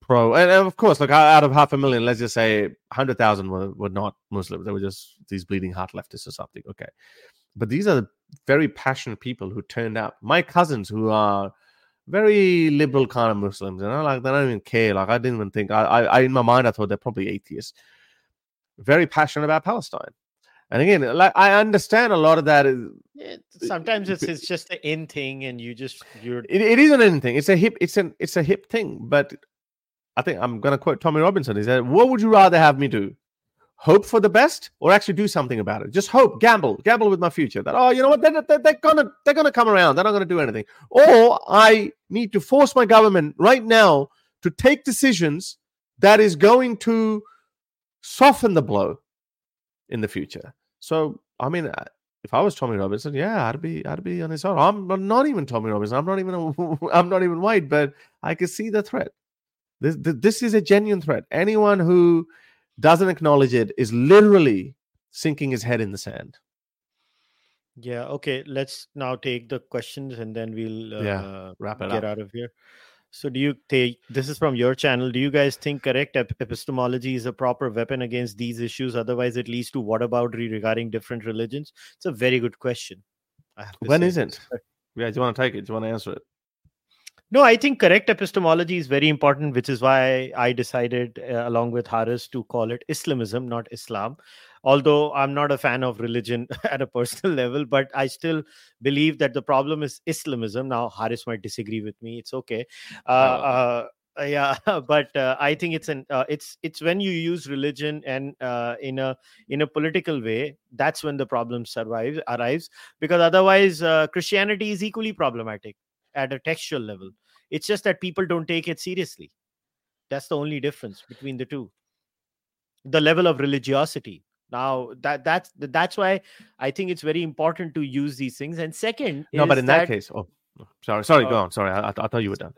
pro. And of course, like out of half a million, let's just say hundred thousand were, were not Muslims. They were just these bleeding heart leftists or something. Okay, but these are very passionate people who turned up. My cousins who are very liberal kind of Muslims, you know, like they don't even care. Like I didn't even think. I, I, I in my mind, I thought they're probably atheists. Very passionate about Palestine. And again, like I understand a lot of that is yeah, sometimes it's it's just an in thing, and you just you're it, it isn't anything. It's a hip. It's an it's a hip thing. But I think I'm gonna quote Tommy Robinson. He said, "What would you rather have me do? Hope for the best, or actually do something about it? Just hope, gamble, gamble with my future. That oh, you know what? They're, they're, they're gonna they're gonna come around. They're not gonna do anything. Or I need to force my government right now to take decisions that is going to soften the blow." in the future. So, I mean, uh, if I was Tommy Robinson, yeah, I'd be, I'd be on his side. I'm not even Tommy Robinson. I'm not even, a, *laughs* I'm not even white, but I can see the threat. This, this is a genuine threat. Anyone who doesn't acknowledge it is literally sinking his head in the sand. Yeah. Okay. Let's now take the questions and then we'll uh, yeah, wrap it get up. out of here. So, do you take this is from your channel? Do you guys think correct ep- epistemology is a proper weapon against these issues? Otherwise, it leads to whataboutery regarding different religions. It's a very good question. When isn't? Yeah, do you want to take it? Do you want to answer it? No, I think correct epistemology is very important, which is why I decided, uh, along with Harris, to call it Islamism, not Islam. Although I'm not a fan of religion *laughs* at a personal level, but I still believe that the problem is Islamism. Now, Harris might disagree with me. It's okay. Uh, uh, *laughs* yeah, *laughs* but uh, I think it's an uh, it's it's when you use religion and uh, in a in a political way, that's when the problem survives arrives. Because otherwise, uh, Christianity is equally problematic at a textual level. It's just that people don't take it seriously. That's the only difference between the two. The level of religiosity. Now that that's that's why I think it's very important to use these things. And second, No, but in that, case, oh, sorry, sorry, go Uh, on. Sorry, I, I, I thought you were done.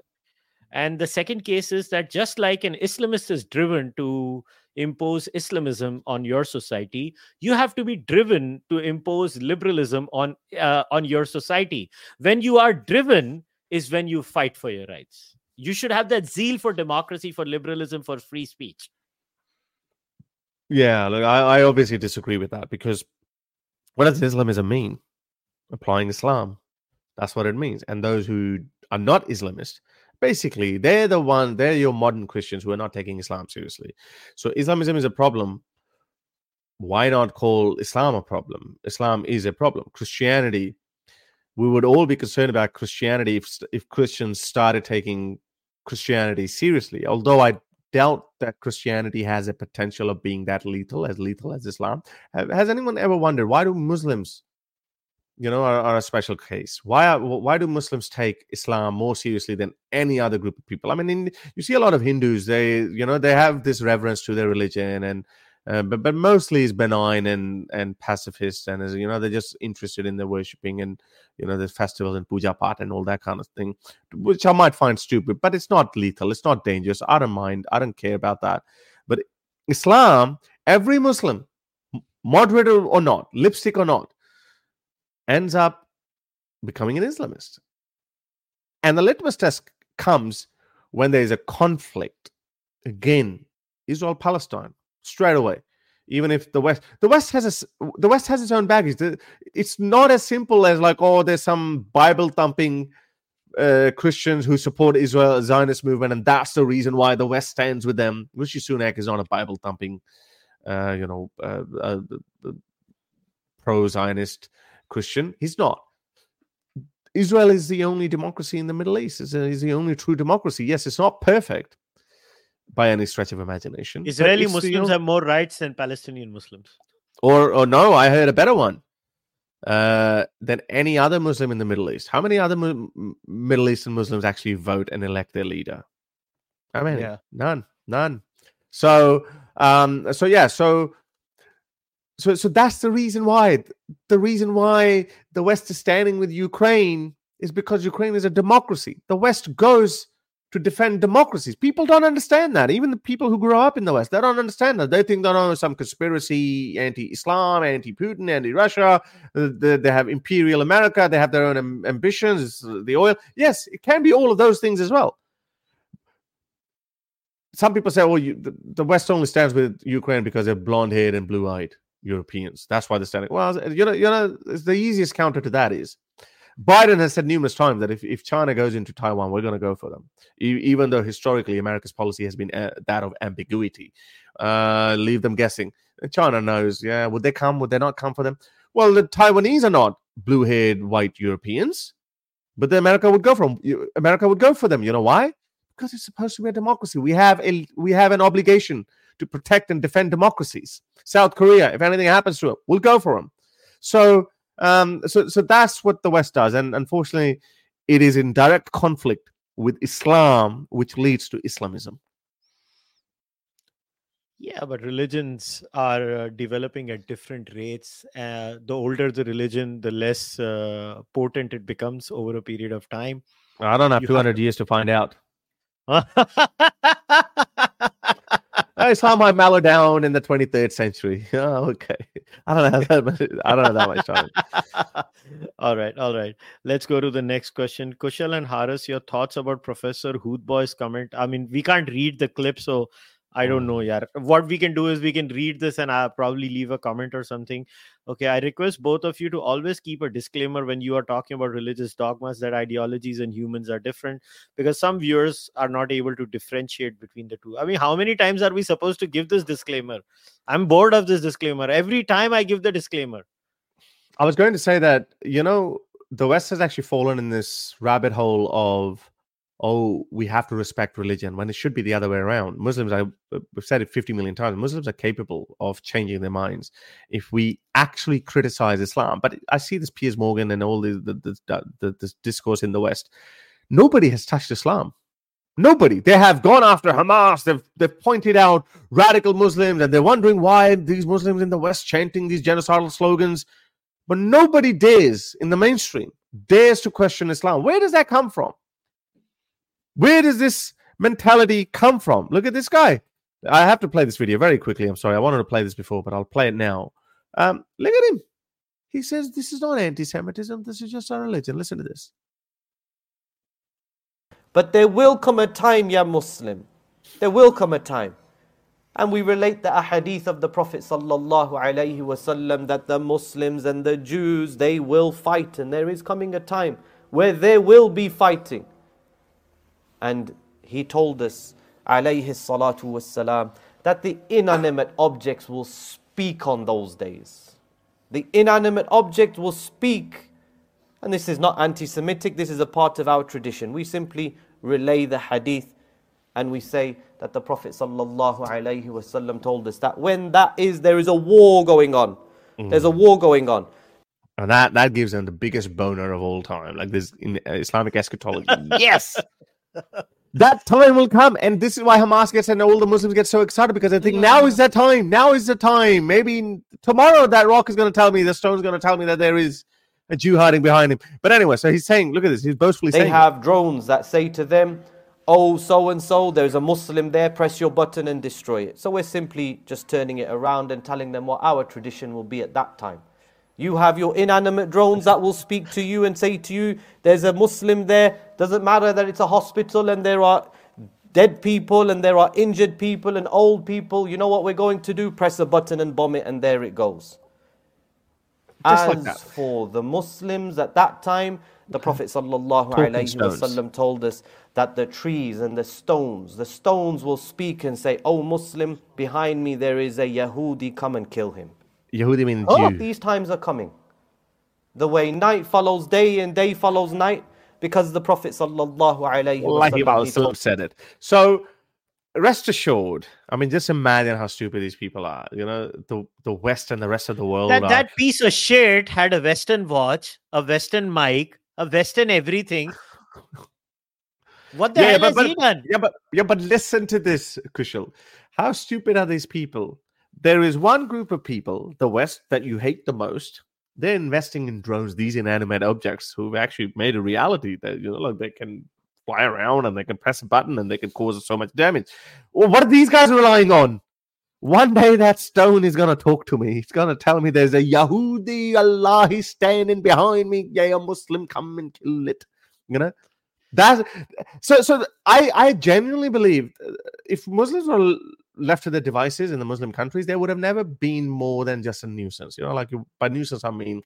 and the second case is that just like an Islamist is driven to impose Islamism on your society, you have to be driven to impose liberalism on uh, on your society. When you are driven, is when you fight for your rights. You should have that zeal for democracy, for liberalism, for free speech. Yeah, look, I, I obviously disagree with that because what does Islamism mean? Applying Islam. That's what it means. And those who are not Islamist, basically, they're the one, they're your modern Christians who are not taking Islam seriously. So Islamism is a problem. Why not call Islam a problem? Islam is a problem. Christianity, we would all be concerned about Christianity if, if Christians started taking Christianity seriously. Although I doubt that Christianity has a potential of being that lethal, as lethal as Islam. Has anyone ever wondered why do Muslims, you know, are, are a special case? Why are, why do Muslims take Islam more seriously than any other group of people? I mean, in, you see a lot of Hindus. They, you know, they have this reverence to their religion, and uh, but but mostly is benign and and pacifist, and is you know they're just interested in their worshiping and you know the festivals and puja part and all that kind of thing, which I might find stupid, but it's not lethal, it's not dangerous. I don't mind, I don't care about that. But Islam, every Muslim, m- moderate or not, lipstick or not, ends up becoming an Islamist. And the litmus test comes when there is a conflict. Again, Israel Palestine, straight away. Even if the West, the West has a, the West has its own baggage. It's not as simple as like, oh, there's some Bible thumping uh, Christians who support Israel Zionist movement, and that's the reason why the West stands with them. Rishi Sunak is not a Bible thumping, uh, you know, uh, uh, pro Zionist Christian. He's not. Israel is the only democracy in the Middle East. Is is the only true democracy. Yes, it's not perfect by any stretch of imagination. Israeli Muslims have more rights than Palestinian Muslims. or or no, I heard a better one uh, than any other Muslim in the Middle East. How many other mu- Middle Eastern Muslims actually vote and elect their leader? How many? Yeah. None. None. So um, so yeah, so so so that's the reason why the reason why the West is standing with Ukraine is because Ukraine is a democracy. The West goes to defend democracies. People don't understand that. Even the people who grow up in the West, they don't understand that. They think that oh, some conspiracy, anti-Islam, anti-Putin, anti-Russia. uh, They, they have imperial America. They have their own am- ambitions. uh, The oil. Yes, it can be all of those things as well. Some people say, "Well, you, the, the West only stands with Ukraine because they're blonde-haired and blue-eyed Europeans. That's why they're standing." Well, you know, you know, the easiest counter to that is Biden has said numerous times that if, if China goes into Taiwan, we're going to go for them, e- even though historically America's policy has been uh, that of ambiguity. Uh, leave them guessing. China knows, yeah, would they come? Would they not come for them? Well, the Taiwanese are not blue haired white Europeans, but the America would go for them. You- America would go for them. You know why? Because it's supposed to be a democracy. We have a we have an obligation to protect and defend democracies. South Korea, if anything happens to it, we'll go for them. So um, so so that's what the West does, and unfortunately, it is in direct conflict with Islam, which leads to Islamism. Yeah, but religions are uh, developing at different rates. Uh, the older the religion, the less uh, potent it becomes over a period of time. I don't have You 200 years to find out. *laughs* *laughs* Islam my mallow down in the 23rd century. *laughs* Oh, okay. I don't know that much, I don't know that much *laughs* all right, all right. Let's go to the next question. Kushal and Harris, your thoughts about Professor Hoodbhoy's comment? I mean, we can't read the clip, so I don't hmm. know, yeah. What we can do is we can read this and I'll probably leave a comment or something. Okay, I request both of you to always keep a disclaimer when you are talking about religious dogmas that ideologies and humans are different because some viewers are not able to differentiate between the two. I mean, how many times are we supposed to give this disclaimer? I'm bored of this disclaimer. Every time I give the disclaimer. I was going to say that, you know, the West has actually fallen in this rabbit hole of, oh, we have to respect religion when it should be the other way around. Muslims, I- uh, I've said it 50 million times, Muslims are capable of changing their minds if we actually criticize Islam. But I see this Piers Morgan and all the, the, the, the, this discourse in the West. Nobody has touched Islam. Nobody. They have gone after Hamas. They've they've pointed out radical Muslims, and they're wondering why these Muslims in the West chanting these genocidal slogans. But nobody dares in the mainstream dares to question Islam. Where does that come from? Where does this mentality come from? Look at this guy. I have to play this video very quickly. I'm sorry. I wanted to play this before, but I'll play it now. Um, look at him. He says this is not anti-Semitism. This is just our religion. Listen to this. But there will come a time, Ya Muslim. There will come a time. And we relate the ahadith of the Prophet wasallam that the Muslims and the Jews they will fight, and there is coming a time where there will be fighting. And he told us, alayhi salatu wassalam, that the inanimate objects will speak on those days. The inanimate object will speak. And this is not anti Semitic, this is a part of our tradition. We simply relay the hadith and we say that the Prophet ﷺ told us that when that is, there is a war going on. There's a mm. war going on. And that that gives them the biggest boner of all time. Like this in Islamic eschatology. *laughs* yes, that time will come, and this is why Hamas gets and all the Muslims get so excited because they think now is the time. Now is the time. Maybe tomorrow that rock is going to tell me, the stone's going to tell me that there is a Jew hiding behind him. But anyway, so he's saying, look at this. He's boastfully saying, They saying, have drones that say to them, Oh, so and so, there's a Muslim there, press your button and destroy it. So we're simply just turning it around and telling them what our tradition will be at that time. You have your inanimate drones that will speak to you and say to you, There's a Muslim there. Doesn't matter that it's a hospital and there are dead people and there are injured people and old people. You know what we're going to do? Press a button and bomb it, and there it goes. Just As like that. for the Muslims at that time, the Prophet wasallam told us that the trees and the stones, the stones will speak and say, "Oh Muslim, behind me there is a Yahudi, come and kill him." Yehudi means Oh, Jew. these times are coming. The way night follows day and day follows night, because the Prophet sallallahu alaihi Wallahi wasallam he Wasallam told- said it. So rest assured, I mean, just imagine how stupid these people are. You know, the the West and the rest of the world. That, are- that piece of shit had a Western watch, a Western mic, a Western everything. *laughs* What the hell has but, he done? Yeah, but yeah, but listen to this, Kushal. How stupid are these people? There is one group of people, the West, that you hate the most. They're investing in drones, these inanimate objects, who've actually made a reality that you know, like they can fly around and they can press a button and they can cause so much damage. Well, what are these guys relying on? One day that stone is gonna talk to me. It's gonna tell me there's a Yahudi Allah he's standing behind me. Yeah, a Muslim, come and kill it. You know, that so so I I genuinely believe uh, if Muslims l- left to their devices in the Muslim countries, they would have never been more than just a nuisance. You know, like by nuisance I mean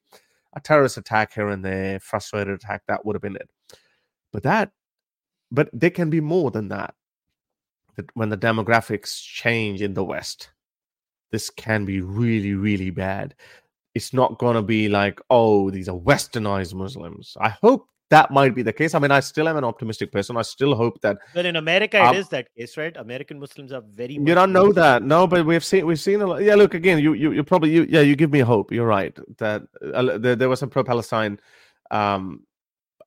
a terrorist attack here and there, frustrated attack. That would have been it. But that, but there can be more than that. That when the demographics change in the West, this can be really really bad. It's not gonna be like oh these are westernized Muslims. I hope that might be the case. I mean, I still am an optimistic person. I still hope that Well, in America, Um, it is that case, right? American Muslims are very. you don't know that. No, but we've seen we've seen a lot. Yeah, look again. You you you probably you yeah you give me hope. You're right that uh, there, there was some pro-Palestine um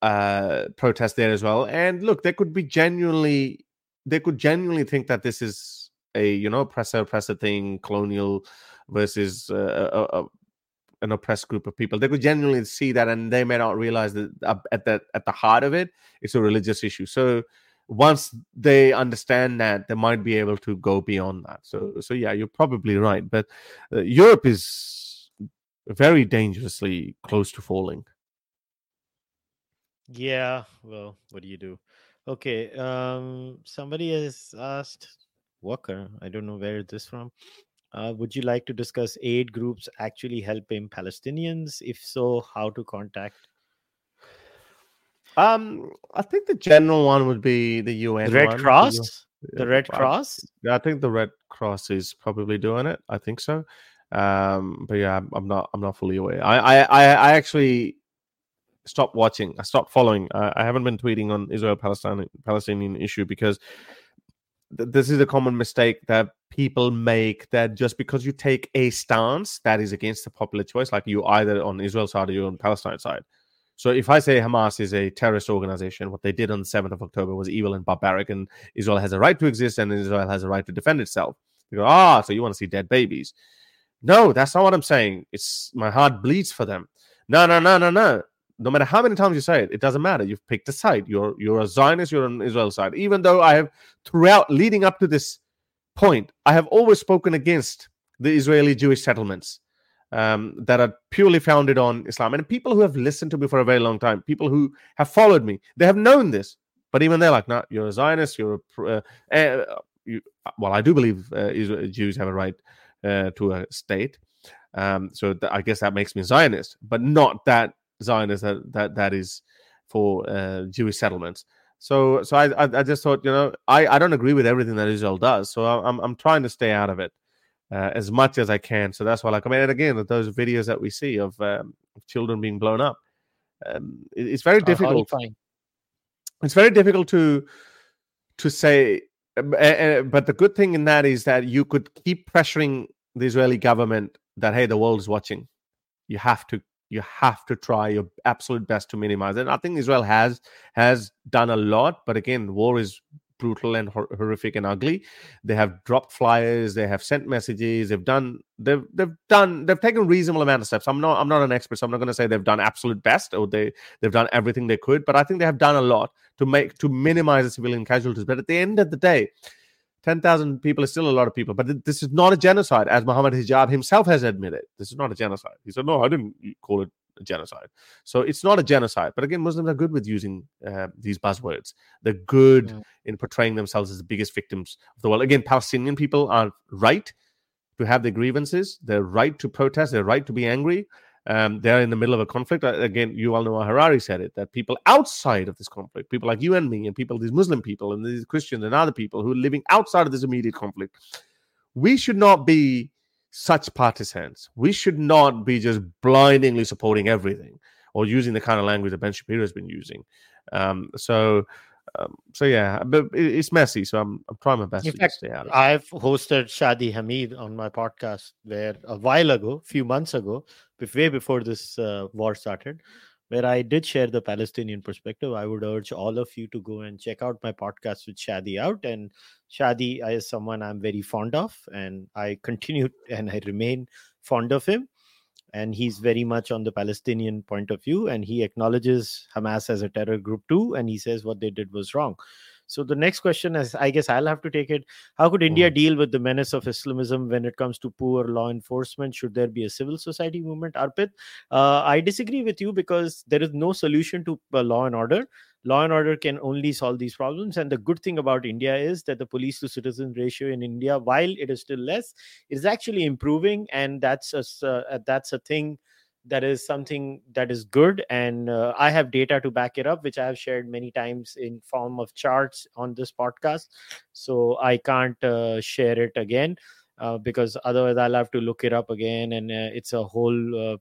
uh protest there as well. And look, they could be genuinely they could genuinely think that this is a you know oppressor oppressor thing, colonial versus uh, a, a, an oppressed group of people. They could genuinely see that, and they may not realize that uh, at the at the heart of it, it's a religious issue. So once they understand that, they might be able to go beyond that. So so yeah, you're probably right. But uh, Europe is very dangerously close to falling. Yeah, well, what do you do? Okay, um, somebody has asked Walker. I don't know where this from. Uh, would you like to discuss aid groups actually helping Palestinians? If so, how to contact? Um, I think the general one would be the UN. The Red one. Cross? The Red I- Cross? I think the Red Cross is probably doing it. I think so. Um, but yeah, I'm, I'm not. I'm not fully aware. I, I, I, I actually stopped watching. I stopped following. I, I haven't been tweeting on Israel Palestinian Palestinian issue because th- this is a common mistake that people make. That just because you take a stance that is against the popular choice, like you either on Israel side or you're on Palestine side. So if I say Hamas is a terrorist organization, what they did on the 7th of October was evil and barbaric, and Israel has a right to exist and Israel has a right to defend itself. You go, ah, so you want to see dead babies. No, that's not what I'm saying. It's my heart bleeds for them. No, no, no, no, no. No matter how many times you say it, it doesn't matter. You've picked a side. You're you're a Zionist, you're on Israel side. Even though I have throughout leading up to this point, I have always spoken against the Israeli Jewish settlements um, that are purely founded on Islam. And people who have listened to me for a very long time, people who have followed me, they have known this. But even they're like, no, you're a Zionist. You're a uh, uh, you, well, I do believe uh, Israel, Jews have a right uh, to a state. Um, so th- I guess that makes me Zionist, but not that Zionist that that, that is for uh, Jewish settlements. So, so I, I, I just thought, you know, I, I don't agree with everything that Israel does. So I'm, I'm trying to stay out of it uh, as much as I can. So that's why, like, I mean, and again, those videos that we see of um, children being blown up, um, it- it's very difficult. It's very difficult to to say. uh, But the good thing in that is that you could keep pressuring the Israeli government that hey, the world is watching. You have to you have to try your absolute best to minimize it. And I think Israel has has done a lot, but again, war is brutal and hor- horrific and ugly. They have dropped flyers, they have sent messages, they've done they've they've done they've taken reasonable amount of steps. I'm not I'm not an expert, so I'm not going to say they've done absolute best or they they've done everything they could, but I think they have done a lot to make to minimize the civilian casualties. But at the end of the day, 10,000 people is still a lot of people, but th- this is not a genocide, as Muhammad Hijab himself has admitted. This is not a genocide. He said, No, I didn't call it a genocide. So it's not a genocide. But again, Muslims are good with using uh, these buzzwords. They're good Yeah. in portraying themselves as the biggest victims of the world. Again, Palestinian people are right to have their grievances, they're right to protest, they're right to be angry. Um, they're in the middle of a conflict. Again, you all know Harari said it that people outside of this conflict, people like you and me, and people, these Muslim people, and these Christians and other people who are living outside of this immediate conflict, we should not be such partisans. We should not be just blindingly supporting everything or using the kind of language that Ben Shapiro has been using. Um, so, um, so yeah, but it's messy. So I'm, I'm trying my best In to fact, stay out of it. I've hosted Shadi Hamid on my podcast where a while ago, few months ago, way before this uh, war started, where I did share the Palestinian perspective. I would urge all of you to go and check out my podcast with Shadi out. And Shadi is someone I'm very fond of, and I continue *laughs* and I remain fond of him. And he's very much on the Palestinian point of view, and he acknowledges Hamas as a terror group too, and he says what they did was wrong. So the next question is, I guess I'll have to take it. How could India deal with the menace of Islamism when it comes to poor law enforcement? Should there be a civil society movement? Arpit, uh, I disagree with you because there is no solution to uh, law and order. Law and order can only solve these problems. And the good thing about India is that the police to citizen ratio in India, while it is still less, is actually improving, and that's a uh, that's a thing that is something that is good. And uh, i have data to back it up which i have shared many times in form of charts on this podcast. So i can't uh, share it again uh, because otherwise i'll have to look it up again. And uh, it's a whole uh,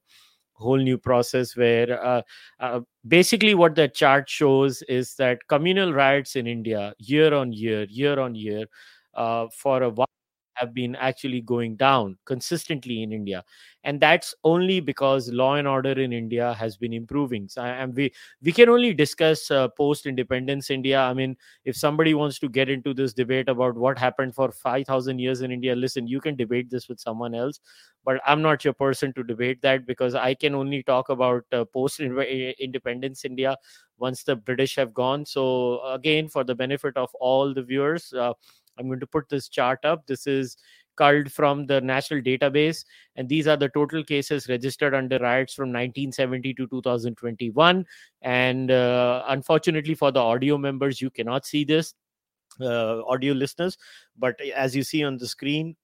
whole new process where uh, uh, basically what the chart shows is that communal riots in india year on year year on year uh, for a while have been actually going down consistently in India, and that's only because law and order in India has been improving. So, and we we can only discuss uh, post independence India. I mean, if somebody wants to get into this debate about what happened for five thousand years in India, listen, you can debate this with someone else, but I'm not your person to debate that because I can only talk about uh, post independence India once the British have gone. So again, for the benefit of all the viewers. Uh, I'm going to put this chart up. This is culled from the national database, and these are the total cases registered under riots from 1970 to 2021. And uh, unfortunately for the audio members, you cannot see this, uh, audio listeners, but as you see on the screen,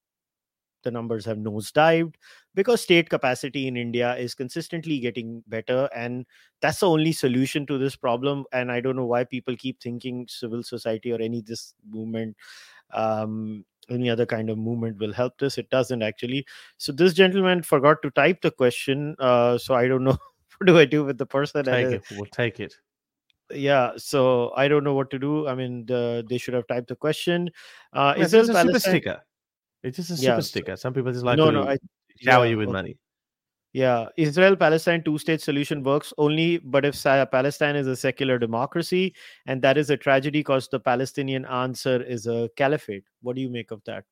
the numbers have nosedived because state capacity in India is consistently getting better. And that's the only solution to this problem. And I don't know why people keep thinking civil society or any this movement um, any other kind of movement will help this. It doesn't actually. So this gentleman forgot to type the question. Uh, so I don't know *laughs* what do I do with the person. Take it. We'll take it. Yeah, so I don't know what to do. I mean, the, they should have typed the question. Uh, yeah, is this a super sticker? It's just a super yeah, sticker. Some people just like no, to no, I, shower yeah, you with okay. money. Yeah, Israel Palestine two state solution works only, but if Palestine is a secular democracy, and that is a tragedy because the Palestinian answer is a caliphate. What do you make of that?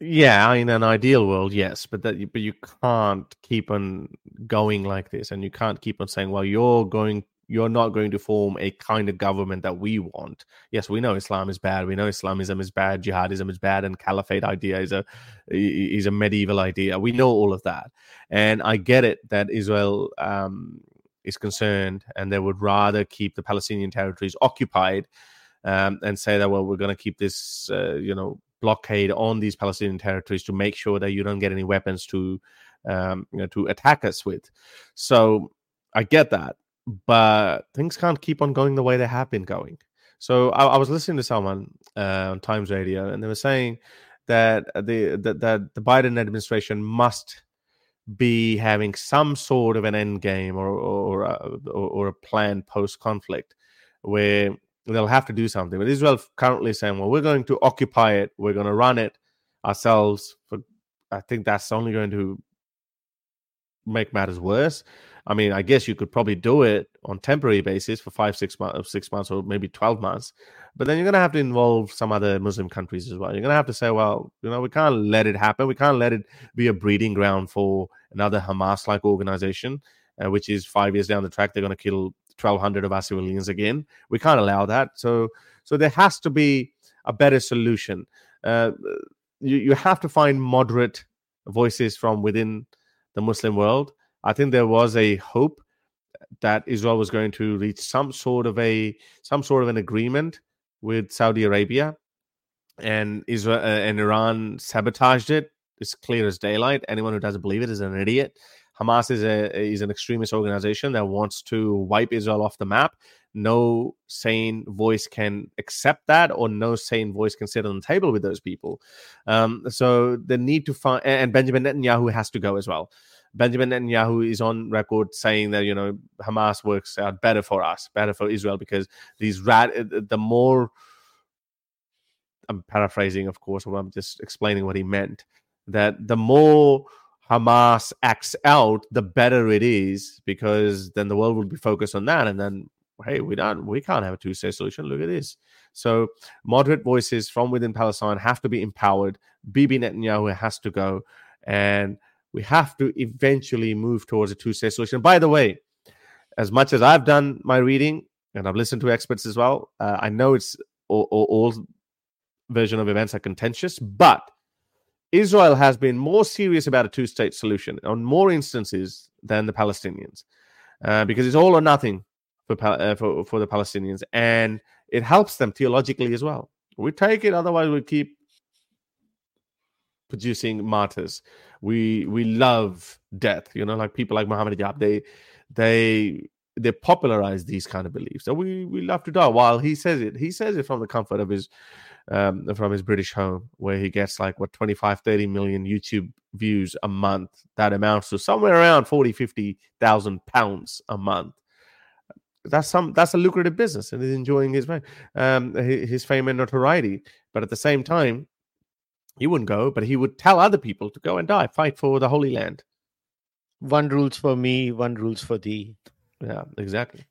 Yeah, in an ideal world, yes, but that but you can't keep on going like this, and you can't keep on saying, "Well, you're going you're not going to form a kind of government that we want. Yes, we know Islam is bad. We know Islamism is bad. Jihadism is bad, and caliphate idea is a is a medieval idea. We know all of that, and I get it that Israel um, is concerned, and they would rather keep the Palestinian territories occupied um, and say that well, we're going to keep this, uh, you know, blockade on these Palestinian territories to make sure that you don't get any weapons to, um, you know, to attack us with. So I get that but things can't keep on going the way they have been going. So I, I was listening to someone uh, on Times Radio, and they were saying that the that, the Biden administration must be having some sort of an end game or or or, or a plan post conflict where they'll have to do something. But Israel currently saying, "Well, we're going to occupy it. We're going to run it ourselves." For I think that's only going to make matters worse. I mean, I guess you could probably do it on temporary basis for five, six months, six months, or maybe twelve months. But then you're going to have to involve some other Muslim countries as well. You're going to have to say, well, you know, we can't let it happen. We can't let it be a breeding ground for another Hamas-like organization, uh, which is five years down the track they're going to kill 1,200 of our civilians again. We can't allow that. So, so there has to be a better solution. Uh, you you have to find moderate voices from within the Muslim world I think there was a hope that Israel was going to reach some sort of a some sort of an agreement with Saudi Arabia, and Israel uh, and Iran sabotaged it. It's clear as daylight. Anyone who doesn't believe it is an idiot. Hamas is a is an extremist organization that wants to wipe Israel off the map. No sane voice can accept that, or no sane voice can sit on the table with those people. Um, so the need to find and Benjamin Netanyahu has to go as well. Benjamin Netanyahu is on record saying that you know Hamas works out better for us, better for Israel because these rat uh, the more I'm paraphrasing, of course, I'm just explaining what he meant. That the more Hamas acts out, the better it is because then the world will be focused on that, and then hey, we don't, we can't have a two-state solution. Look at this. So moderate voices from within Palestine have to be empowered. Bibi Netanyahu has to go, and we have to eventually move towards a two-state solution. By the way, as much as I've done my reading and I've listened to experts as well, uh, I know it's all, all, all version of events are contentious, but Israel has been more serious about a two-state solution on more instances than the Palestinians, uh, because it's all or nothing for, uh, for for the Palestinians, and it helps them theologically as well. We take it, otherwise we keep producing martyrs. We we love death. You know, like people like Muhammad Hijab, they they they popularize these kind of beliefs. So we we love to die. While he says it, he says it from the comfort of his um, from his British home, where he gets like what 25, 30 million YouTube views a month. That amounts to somewhere around 40, 50,000 pounds a month. That's some that's a lucrative business, and he's enjoying his um, his fame and notoriety. But at the same time, He wouldn't go, but he would tell other people to go and die, fight for the Holy Land. One rules for me, one rules for thee. Yeah, exactly.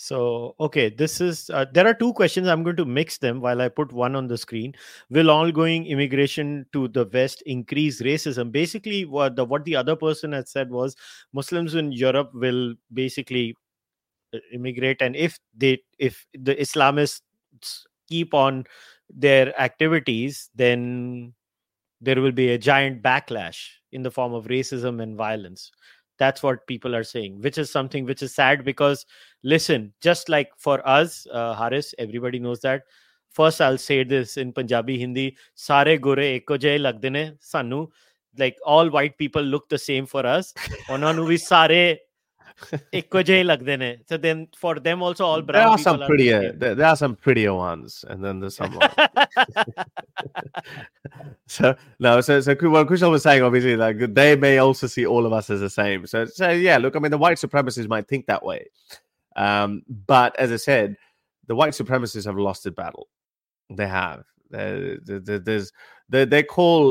So, okay, this is uh, there are two questions. I'm going to mix them while I put one on the screen. Will ongoing immigration to the West increase racism? Basically, what the what the other person had said was Muslims in Europe will basically uh, immigrate, and if they if the Islamists keep on their activities, then there will be a giant backlash in the form of racism and violence that's what people are saying which is something which is sad because listen just like for us uh, haris everybody knows that first i'll say this in punjabi hindi sare gore ekko jahe lagde ne sanu like all white people look the same for us *laughs* ਉਹਨਾਂ ਨੂੰ ਵੀ ਸਾਰੇ ਇੱਕੋ ਜਿਹੇ ਲੱਗਦੇ ਨੇ so then for them also all brown there are people some are prettier the same. there, there are some prettier ones and then there's some *laughs* so no so so Ku- what Kushal was saying obviously like they may also see all of us as the same so so yeah look i mean the white supremacists might think that way um but as i said the white supremacists have lost the battle they have There- there- there- there's they, they call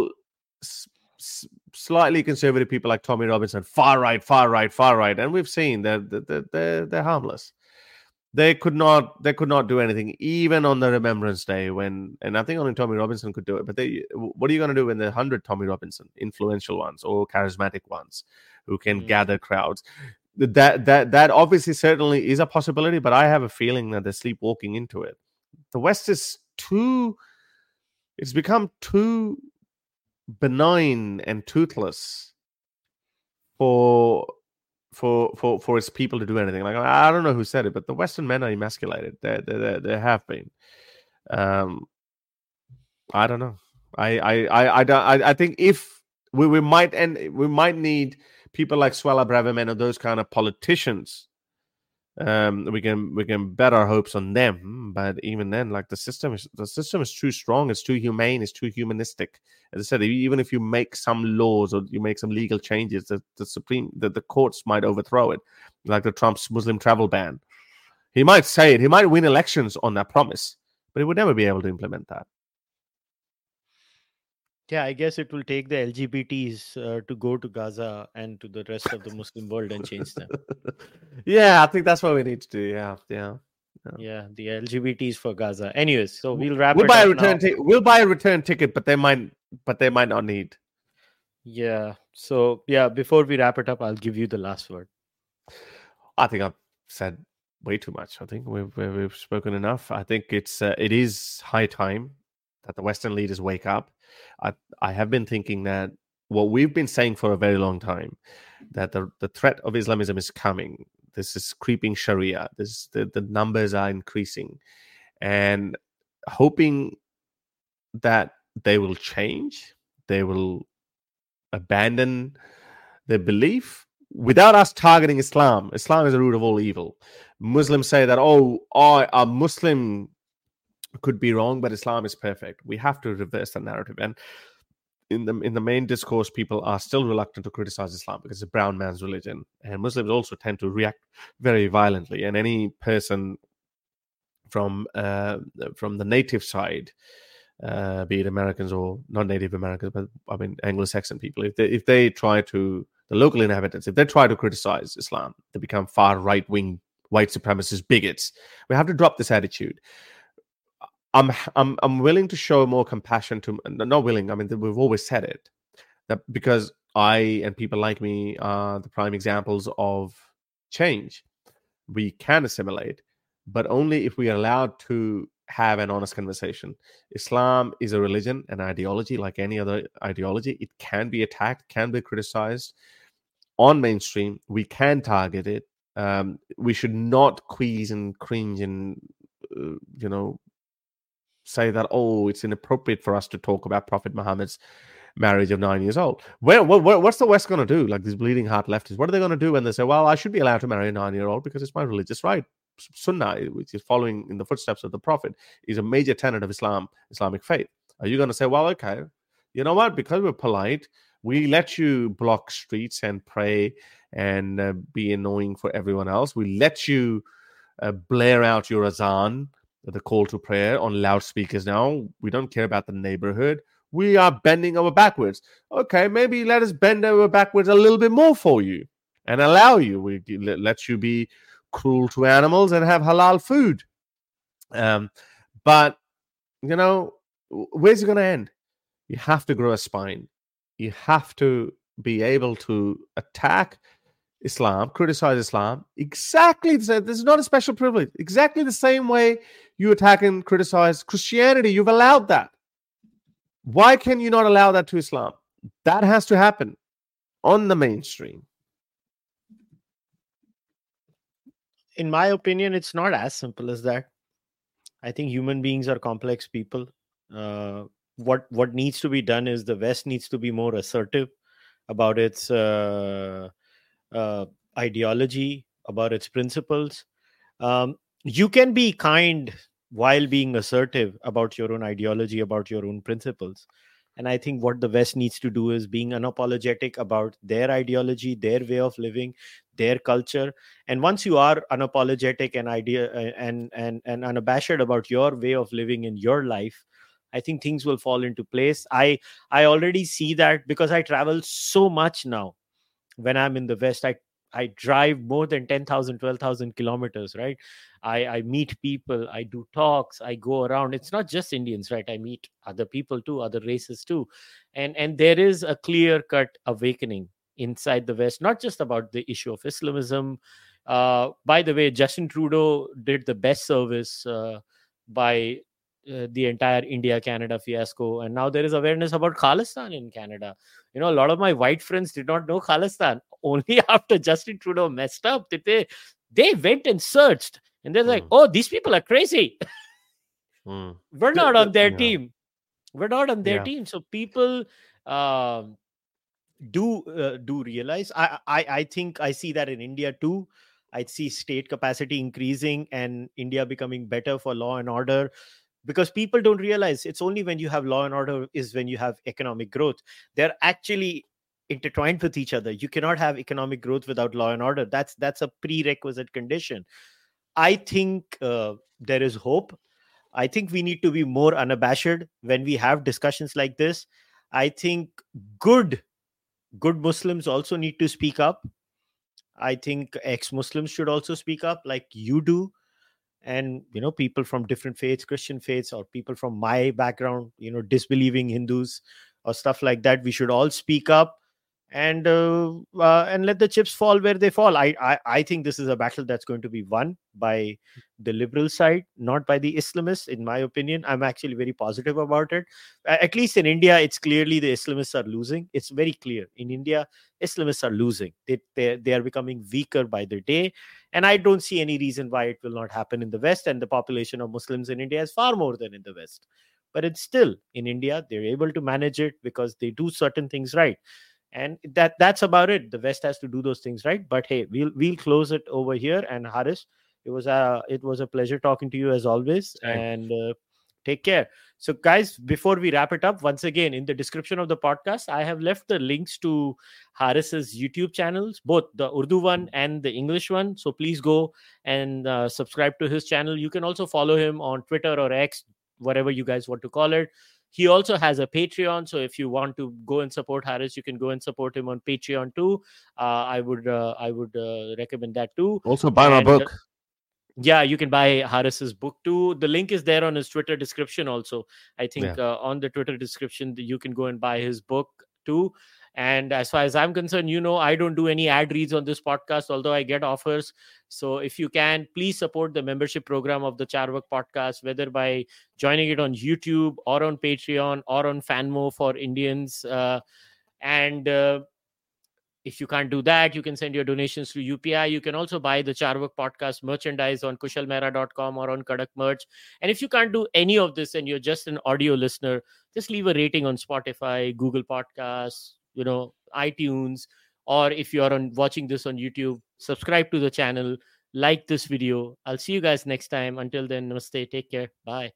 s- s- slightly conservative people like tommy robinson far right far right far right. And we've seen they're they're, they're, they're harmless. They could not they could not do anything even on the remembrance day when and i think only tommy robinson could do it but they what are you going to do when the 100 tommy robinson influential ones or charismatic ones who can mm. gather crowds? That that that obviously certainly is a possibility but i have a feeling that they're sleepwalking into it. The west is too it's become too benign and toothless for for for for its people to do anything. Like I don't know who said it, but the Western men are emasculated. They they they, have been. Um, I don't know. I I I I don't. I, I think if we we might and we might need people like Suella Braverman or those kind of politicians. Um, we can we can bet our hopes on them, but even then, like the system is the system is too strong. It's too humane. It's too humanistic. As I said, even if you make some laws or you make some legal changes, the, the supreme the, the courts might overthrow it, like the Trump's Muslim travel ban. He might say it. He might win elections on that promise, but he would never be able to implement that. Yeah, I guess it will take the LGBTs uh, to go to Gaza and to the rest of the Muslim world and change them. *laughs* yeah, I think that's what we need to do. Yeah, yeah. Yeah, the LGBTs for Gaza. Anyways, so we'll wrap We'll it buy a return. Ti- we'll buy a return ticket, but they might, but they might not need. Yeah. So yeah, before we wrap it up, I'll give you the last word. I think I've said way too much. I think we've we've we've spoken enough. I think it's uh, it is high time that the Western leaders wake up. I I have been thinking that what we've been saying for a very long time that the the threat of Islamism is coming. This is creeping Sharia. This the, the numbers are increasing, and hoping that they will change. They will abandon their belief without us targeting Islam. Islam is the root of all evil. Muslims say that, oh, I, a Muslim could be wrong, but Islam is perfect. We have to reverse the narrative. And in the in the main discourse, people are still reluctant to criticize Islam because it's a brown man's religion. And Muslims also tend to react very violently. And any person from uh, from the native side, uh, be it Americans or non-native Americans, but I mean Anglo-Saxon people, if they if they try to the local inhabitants, if they try to criticize Islam, they become far right-wing white supremacist bigots. We have to drop this attitude. I'm I'm I'm willing to show more compassion to not willing. I mean we've always said it that because I and people like me are the prime examples of change. We can assimilate, but only if we are allowed to have an honest conversation. Islam is a religion, an ideology like any other ideology. It can be attacked, can be criticized on mainstream. We can target it. Um, we should not quease and cringe and uh, you know say that oh it's inappropriate for us to talk about Prophet Muhammad's marriage of nine years old. Where what- what's the West going to do? Like these bleeding heart leftists, what are they going to do when they say, "Well, I should be allowed to marry a nine-year-old because it's my religious right"? Sunnah, which is following in the footsteps of the Prophet, is a major tenet of Islam, Islamic faith. Are you going to say, "Well, okay, you know what? Because we're polite, we let you block streets and pray and uh, be annoying for everyone else. We let you uh, blare out your azan, the call to prayer, on loudspeakers now. We don't care about the neighborhood. we are bending over backwards. Okay, maybe let us bend over backwards a little bit more for you and allow you. We let you be cruel to animals and have halal food. Um, but you know, where's it going to end? You have to grow a spine. You have to be able to attack Islam, criticize Islam exactly the same. This is not a special privilege. Exactly the same way you attack and criticize Christianity. You've allowed that. Why can you not allow that to Islam? That has to happen on the mainstream. In my opinion, it's not as simple as that. I think human beings are complex people. Uh, what what needs to be done is the West needs to be more assertive about its uh, uh, ideology, about its principles. Um, you can be kind while being assertive about your own ideology, about your own principles. And I think what the West needs to do is being unapologetic about their ideology, their way of living, their culture. And once you are unapologetic and idea uh, and and and unabashed about your way of living in your life, I think things will fall into place. I I already see that because I travel so much now when i'm in the west i i drive more than 10000 12000 kilometers right? I i meet people i do talks i go around. It's not just indians right? I meet other people too other races too. And and there is a clear cut awakening inside the west not just about the issue of islamism. Uh, by the way justin trudeau did the best service uh, by uh, the entire India Canada fiasco, and now there is awareness about Khalistan in Canada. You know, a lot of my white friends did not know Khalistan. *laughs* Only after Justin Trudeau messed up did they they went and searched, and they're like, mm. "Oh, these people are crazy. mm. *laughs* We're not on their yeah. team. We're not on their yeah. team." So people. Um, do uh, do realize I, I i think i see that in india too i see state capacity increasing and india becoming better for law and order because people don't realize it's only when you have law and order is when you have economic growth. They're actually intertwined with each other. You cannot have economic growth without law and order. That's that's a prerequisite condition. I think uh, there is hope. I think we need to be more unabashed when we have discussions like this. I think good good muslims also need to speak up. I think ex muslims should also speak up like you do and you know people from different faiths christian faiths or people from my background you know disbelieving hindus or stuff like that we should all speak up and uh, uh, and let the chips fall where they fall. I, I I think this is a battle that's going to be won by the liberal side, not by the Islamists. In my opinion, I'm actually very positive about it. At least in India, it's clearly the Islamists are losing. It's very clear in India, Islamists are losing. They they, they are becoming weaker by the day, and I don't see any reason why it will not happen in the West. And the population of Muslims in India is far more than in the West. But it's still in India, they're able to manage it because they do certain things right and that that's about it the west has to do those things right but hey we'll we'll close it over here and harris it was a it was a pleasure talking to you as always Thanks. and uh, take care so guys before we wrap it up once again in the description of the podcast i have left the links to harris's youtube channels both the urdu one and the english one so please go and uh, subscribe to his channel you can also follow him on twitter or x whatever you guys want to call it he also has a Patreon. So if you want to go and support Harris, you can go and support him on Patreon too. Uh, I would uh, I would uh, recommend that too. Also buy and, my uh, book. Yeah, you can buy harris's book too. The link is there on his Twitter description. Also, I think yeah. Uh, on the Twitter description you can go and buy his book too. And as far as I'm concerned, you know, I don't do any ad reads on this podcast, although I get offers. So if you can, please support the membership program of the Carvaka podcast, whether by joining it on YouTube or on Patreon or on Fanmo for Indians. Uh, and uh, if you can't do that, you can send your donations through UPI. You can also buy the Carvaka podcast merchandise on kushalmehra.com or on Kadak Merch. And if you can't do any of this and you're just an audio listener, just leave a rating on Spotify, Google Podcasts, you know itunes or if you are on watching this on youtube subscribe to the channel like this video. I'll see you guys next time. Until then namaste. Take care. Bye